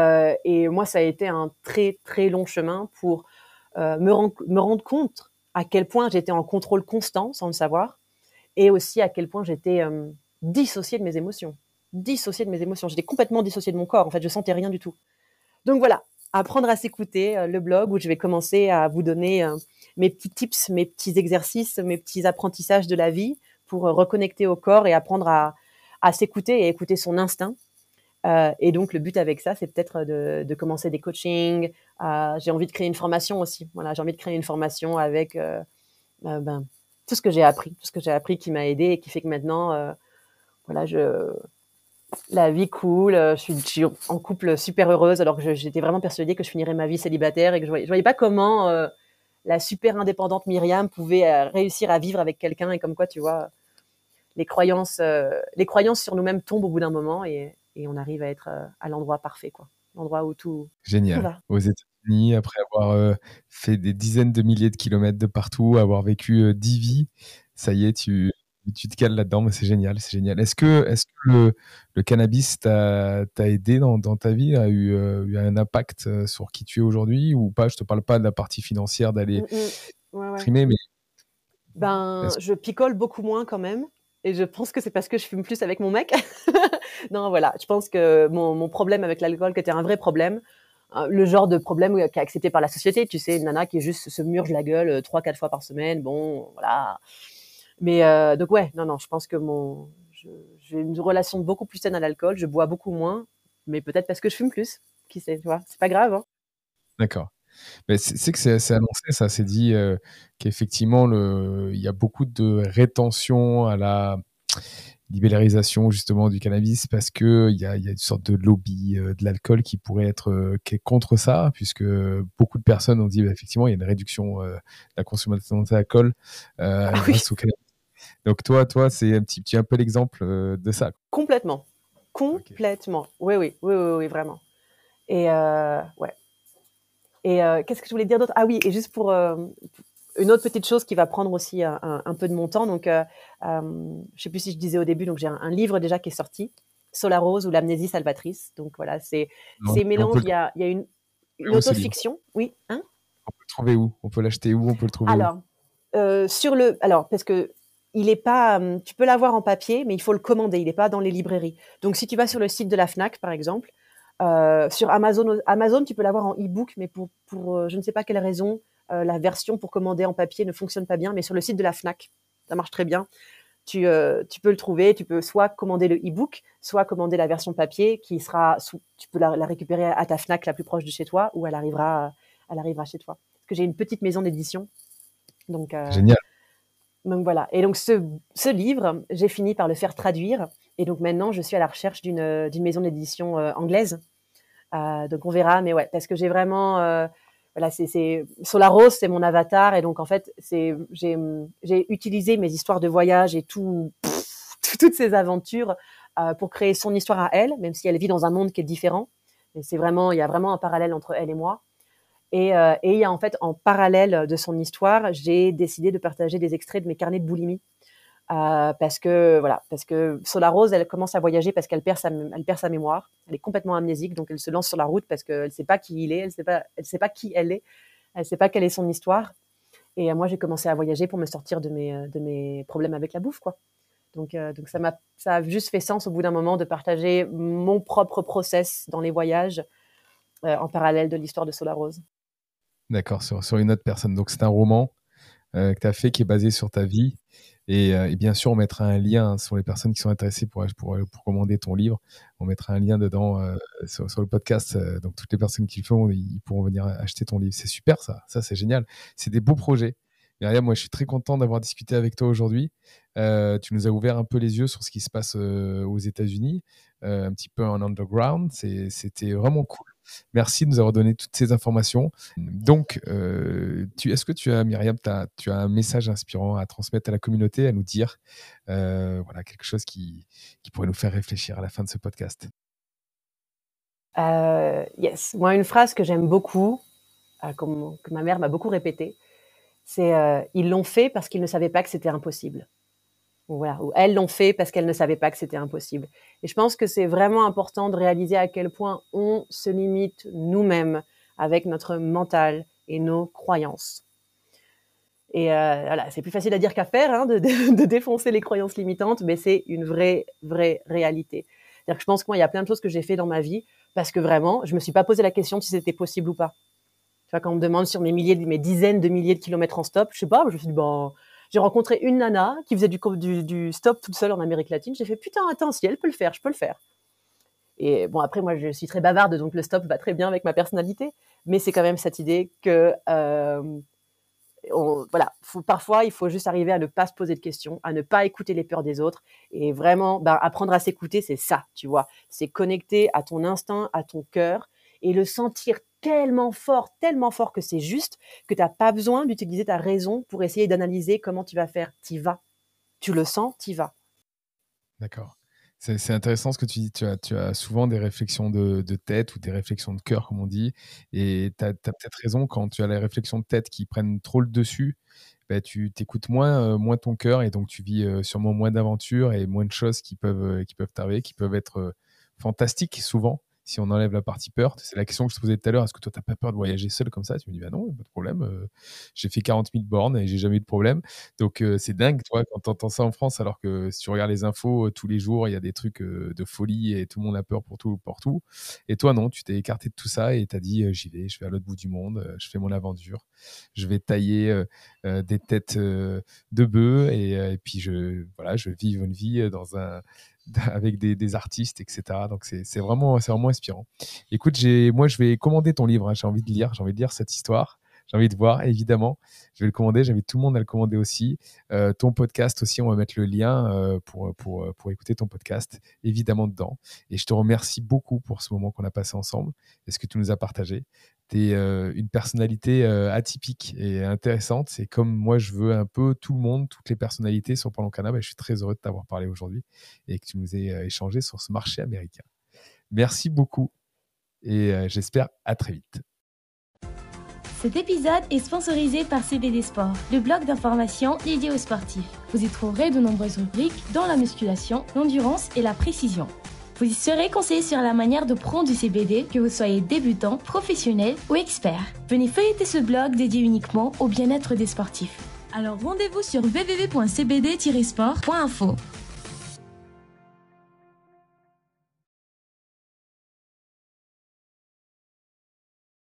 et, moi, ça a été un très, très long chemin pour me, me rendre compte à quel point j'étais en contrôle constant sans le savoir, et aussi à quel point j'étais euh, dissociée de mes émotions. Dissociée de mes émotions. J'étais complètement dissociée de mon corps. En fait, je sentais rien du tout. Donc voilà, apprendre à s'écouter, euh, le blog où je vais commencer à vous donner euh, mes petits tips, mes petits exercices, mes petits apprentissages de la vie pour reconnecter au corps et apprendre à s'écouter et écouter son instinct. Euh, et donc, le but avec ça, c'est peut-être de, de, commencer des coachings. Euh, j'ai envie de créer une formation aussi. Voilà, j'ai envie de créer une formation avec euh, euh ben, tout ce que j'ai appris, tout ce que j'ai appris qui m'a aidé et qui fait que maintenant, euh, voilà, la vie cool, je suis, en couple super heureuse alors que j'étais vraiment persuadée que je finirais ma vie célibataire et que je voyais, voyais pas comment la super indépendante Myriam pouvait réussir à vivre avec quelqu'un et comme quoi, tu vois, les croyances, les croyances sur nous-mêmes tombent au bout d'un moment et, et on arrive à être euh, à l'endroit parfait, quoi. L'endroit où tout. Génial. Aux États-Unis, après avoir euh, fait des dizaines de milliers de kilomètres de partout, avoir vécu euh, dix vies, ça y est, tu, tu te cales là-dedans, mais c'est génial, c'est génial. Est-ce que, est que le, le cannabis t'a aidé dans, dans, ta vie, a eu, eu, un impact sur qui tu es aujourd'hui ou pas? Je te parle pas de la partie financière d'aller mmh, mmh. mais ben, je picole beaucoup moins quand même. Et je pense que c'est parce que je fume plus avec mon mec. non, voilà. Je pense que mon, problème avec l'alcool, qui était un vrai problème, hein, le genre de problème qui est accepté par la société, tu sais, une nana qui juste se murge la gueule euh, trois, quatre fois par semaine, bon, voilà. Mais euh, donc ouais, non, non, je pense que mon, j'ai une relation beaucoup plus saine à l'alcool. Je bois beaucoup moins, mais peut-être parce que je fume plus. Qui sait, tu vois C'est pas grave. Hein. D'accord. Mais c'est que c'est annoncé, ça s'est dit euh, qu'effectivement, il y a beaucoup de rétention à la libéralisation justement du cannabis parce que il y a, y a, une sorte de lobby euh, de l'alcool qui pourrait être euh, qui est contre ça puisque beaucoup de personnes ont dit bah, effectivement il y a une réduction de la consommation d'alcool ah grâce au cannabis. Donc toi toi c'est un petit, petit un peu l'exemple de ça. Complètement, complètement. Oui, oui oui oui oui vraiment. Et ouais et euh, qu'est-ce que je voulais dire d'autre? Ah oui, et juste pour euh, une autre petite chose qui va prendre aussi un, un, peu de mon temps. Donc, euh, euh, je sais plus si je disais au début. Donc, j'ai un, un, livre déjà qui est sorti, Solar Rose ou l'amnésie salvatrice. Donc voilà, c'est c'est mélange. Il y a, y a une, une autofiction. Oui, hein? On peut le trouver où? On peut l'acheter où? On peut le trouver Alors, euh, sur le, alors parce que il est pas, tu peux l'avoir en papier, mais il faut le commander. Il n'est pas dans les librairies. Donc, si tu vas sur le site de la Fnac, par exemple, euh, sur Amazon, Amazon, tu peux l'avoir en e-book, mais pour, pour euh, je ne sais pas quelle raison, euh, la version pour commander en papier ne fonctionne pas bien. Mais sur le site de la Fnac, ça marche très bien. Tu, tu peux le trouver. Tu peux soit commander le e-book, soit commander la version papier, qui sera, sous, tu peux la, la, récupérer à ta Fnac la plus proche de chez toi, ou elle arrivera, elle arrivera chez toi. Parce que j'ai une petite maison d'édition, donc. Génial. Donc voilà. Et donc ce, ce livre, j'ai fini par le faire traduire. Et donc maintenant, je suis à la recherche d'une maison d'édition euh, anglaise. Euh, donc on verra. Mais ouais, parce que j'ai vraiment, euh, voilà, c'est Solaros, c'est mon avatar. Et donc en fait, j'ai utilisé mes histoires de voyage et tout, toutes ces aventures euh, pour créer son histoire à elle, même si elle vit dans un monde qui est différent. Mais c'est vraiment, il y a vraiment un parallèle entre elle et moi. Et, euh, et il y a en fait en parallèle de son histoire, j'ai décidé de partager des extraits de mes carnets de boulimie. Euh, parce que voilà, parce que Solar Rose, elle commence à voyager parce qu'elle perd sa, elle perd sa mémoire. Elle est complètement amnésique, donc elle se lance sur la route parce qu'elle ne sait pas qui il est, elle sait pas, elle sait pas qui elle est, elle sait pas quelle est son histoire. Et euh, moi, j'ai commencé à voyager pour me sortir de mes, euh, de mes problèmes avec la bouffe, quoi. Donc, donc ça m'a, ça a juste fait sens au bout d'un moment de partager mon propre process dans les voyages en parallèle de l'histoire de Solar Rose. D'accord, sur, sur, une autre personne. Donc c'est un roman que tu as fait qui est basé sur ta vie. Et, euh, et, bien sûr, on mettra un lien sur les personnes qui sont intéressées pour, pour, commander ton livre. On mettra un lien dedans euh, sur, le podcast. Euh, donc toutes les personnes qui le font, ils pourront venir acheter ton livre. C'est super ça, ça c'est génial. C'est des beaux projets. Myriam, moi je suis très content d'avoir discuté avec toi aujourd'hui. Tu nous as ouvert un peu les yeux sur ce qui se passe aux États-Unis, un petit peu en underground. C'était vraiment cool. Merci de nous avoir donné toutes ces informations. Donc, euh, est-ce que tu as, Myriam, tu as un message inspirant à transmettre à la communauté, à nous dire, euh, voilà, quelque chose qui, pourrait nous faire réfléchir à la fin de ce podcast? Euh, Yes. Moi, une phrase que j'aime beaucoup, euh, que ma mère m'a beaucoup répétée, c'est ils l'ont fait parce qu'ils ne savaient pas que c'était impossible ou elles l'ont fait parce qu'elles ne savaient pas que c'était impossible. Et je pense que c'est vraiment important de réaliser à quel point on se limite nous-mêmes avec notre mental et nos croyances. Et euh, voilà, c'est plus facile à dire qu'à faire hein, de, défoncer les croyances limitantes, mais c'est une vraie, vraie réalité. Que je pense que moi, il y a plein de choses que j'ai fait dans ma vie parce que vraiment, je me suis pas posé la question si c'était possible ou pas. Tu vois, quand on me demande sur mes milliers, mes dizaines de milliers de kilomètres en stop, je sais pas, je me suis dit, bon, j'ai rencontré une nana qui faisait du, stop toute seule en Amérique latine. J'ai fait putain, attends, si elle peut le faire, je peux le faire. Et bon, après, moi, je suis très bavarde, donc le stop va très bien avec ma personnalité. Mais c'est quand même cette idée que, euh, voilà, faut, parfois, il faut juste arriver à ne pas se poser de questions, à ne pas écouter les peurs des autres. Et vraiment, ben, apprendre à s'écouter, c'est ça, tu vois. C'est connecter à ton instinct, à ton cœur et le sentir tellement fort, tellement fort que c'est juste, que tu n'as pas besoin d'utiliser ta raison pour essayer d'analyser comment tu vas faire. Tu vas. Tu le sens, tu vas. D'accord. C'est intéressant ce que tu dis. Tu as, souvent des réflexions de, tête ou des réflexions de cœur, comme on dit. Et tu as, as peut-être raison quand tu as les réflexions de tête qui prennent trop le dessus. Bah, tu t'écoutes moins, euh, moins ton cœur et donc tu vis euh, sûrement moins d'aventures et moins de choses qui peuvent, euh, qui peuvent t'arriver, qui peuvent être fantastiques souvent si on enlève la partie peur, c'est la question que je te posais tout à l'heure, est-ce que toi, tu n'as pas peur de voyager seul comme ça? Tu me dis, bah non, pas de problème, euh, j'ai fait 40 000 bornes et j'ai jamais eu de problème. Donc, euh, c'est dingue, toi, quand tu entends ça en France, alors que si tu regardes les infos, euh, tous les jours, il y a des trucs de folie et tout le monde a peur pour tout, pour. Et toi, non, tu t'es écarté de tout ça et tu as dit, j'y vais, je vais à l'autre bout du monde, je fais mon aventure, je vais tailler des têtes de bœufs et, puis je, voilà, je vis une vie dans un avec des, artistes, etc. Donc c'est vraiment, vraiment inspirant. Écoute, moi je vais commander ton livre, hein. j'ai envie de lire, j'ai envie de lire cette histoire. J'ai envie de voir, évidemment. Je vais le commander. J'invite tout le monde à le commander aussi. Euh, ton podcast aussi, on va mettre le lien euh, pour, pour, pour écouter ton podcast, évidemment, dedans. Et je te remercie beaucoup pour ce moment qu'on a passé ensemble et ce que tu nous as partagé. Tu euh, une personnalité euh, atypique et intéressante. C'est comme moi, je veux un peu tout le monde, toutes les personnalités sur Parlons Canada. je suis très heureux de t'avoir parlé aujourd'hui et que tu nous aies euh, échangé sur ce marché américain. Merci beaucoup et j'espère à très vite. Cet épisode est sponsorisé par CBD Sport, le blog d'information dédié aux sportifs. Vous y trouverez de nombreuses rubriques, dont la musculation, l'endurance et la précision. Vous y serez conseillé sur la manière de prendre du CBD, que vous soyez débutant, professionnel ou expert. Venez feuilleter ce blog dédié uniquement au bien-être des sportifs. Alors rendez-vous sur www.cbd-sport.info.